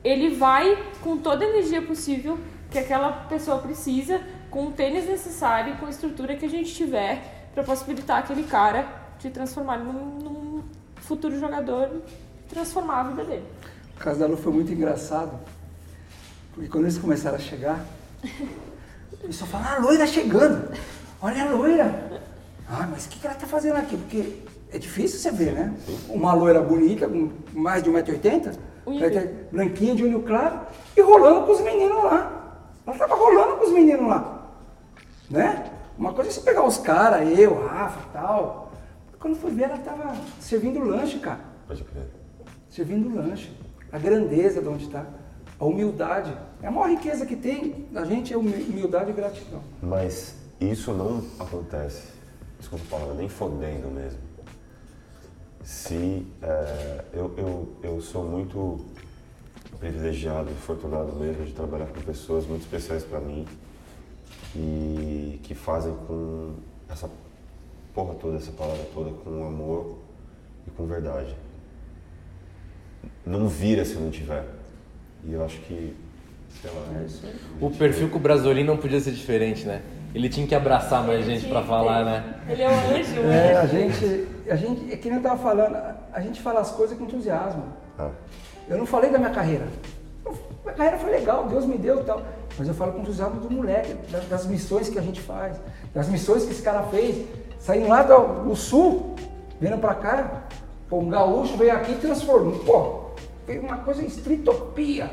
ele vai com toda a energia possível que aquela pessoa precisa, com o tênis necessário, com a estrutura que a gente tiver para possibilitar aquele cara de transformar num, num futuro jogador e transformar a vida dele. O caso da Lu foi muito engraçado, porque quando eles começaram a chegar, eles só falaram, ah, a loira chegando, olha a loira. Ah, mas o que, que ela tá fazendo aqui? Porque é difícil você ver, né? Uma loira bonita, com mais de 1,80m, Unha branquinha de olho claro, e rolando com os meninos lá. Ela tava rolando com os meninos lá, né? Uma coisa é você pegar os caras, eu, Rafa e tal. Quando foi ver, ela tava servindo lanche, cara Pode crer. servindo lanche, a grandeza de onde está, a humildade. É a maior riqueza que tem a gente é humi- humildade e gratidão. Mas isso não acontece, desculpa a palavra, nem fodendo mesmo. Se é, eu, eu, eu sou muito privilegiado e afortunado mesmo de trabalhar com pessoas muito especiais para mim e fazem com essa porra toda, essa palavra toda, com amor e com verdade. Não vira se não tiver. E eu acho que, sei lá, É isso. O perfil com o Brasolim não podia ser diferente, né? Ele tinha que abraçar mais gente pra falar, né? Ele é o anjo, o É, a gente, a gente, é que nem eu tava falando, a- a gente fala as coisas com entusiasmo. ah, Eu não falei da minha carreira. Minha carreira foi legal, Deus me deu e tal. Mas eu falo com entusiasmo do moleque, das, das missões que a gente faz, das missões que esse cara fez, saindo lá do, do sul, vindo pra cá. Pô, um gaúcho veio aqui e transformou. Pô, fez uma coisa estritopia.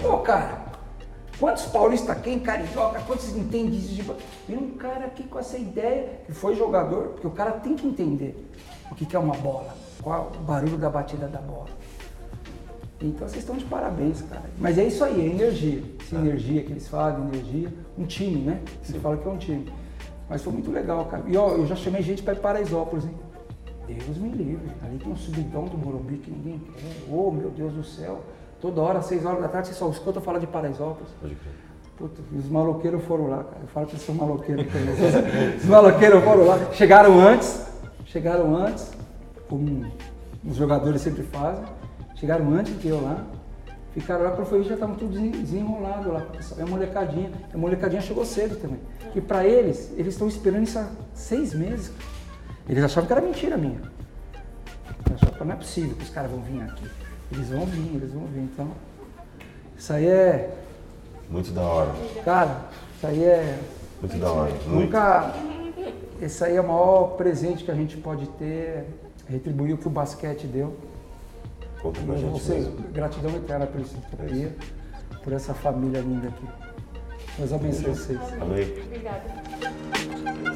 Pô, cara, quantos paulistas aqui em Carioca, quantos entendem disso? de- Vem um cara aqui com essa ideia, que foi jogador, porque o cara tem que entender o que é uma bola, qual o barulho da batida da bola. Então vocês estão de parabéns, cara. Mas é isso aí, é energia. Essa energia que eles falam, energia. Um time, né? Você fala que é um time. Mas foi muito legal, cara. E ó, eu já chamei gente para ir para Paraisópolis, hein? Deus me livre. Ali tem um subidão do Morumbi que ninguém quer. Oh, meu Deus do céu. Toda hora, seis horas da tarde, você só escuta falar de Paraisópolis. pode crer. Puta, os maloqueiros foram lá, cara. Eu falo que eles são maloqueiros. os maloqueiros foram lá. Chegaram antes, chegaram antes, como os jogadores sempre fazem. Chegaram antes que eu lá. Ficaram lá, quando foi já estavam tudo desen- desenrolado lá. a molecadinha. A molecadinha chegou cedo também. E pra eles, eles estão esperando isso há seis meses. Eles achavam que era mentira minha. Eu achava que não é possível que os caras vão vir aqui. Eles vão vir, eles vão vir. Então, isso aí é Muito da hora, Cara, isso aí é. muito da hora. Muito. Nunca. Esse aí é o maior presente que a gente pode ter, é retribuir o que o basquete deu. Conta pra. Gratidão eterna pelo Sintropia, é por essa família linda aqui. Deus abençoe vocês. Amém. Obrigada.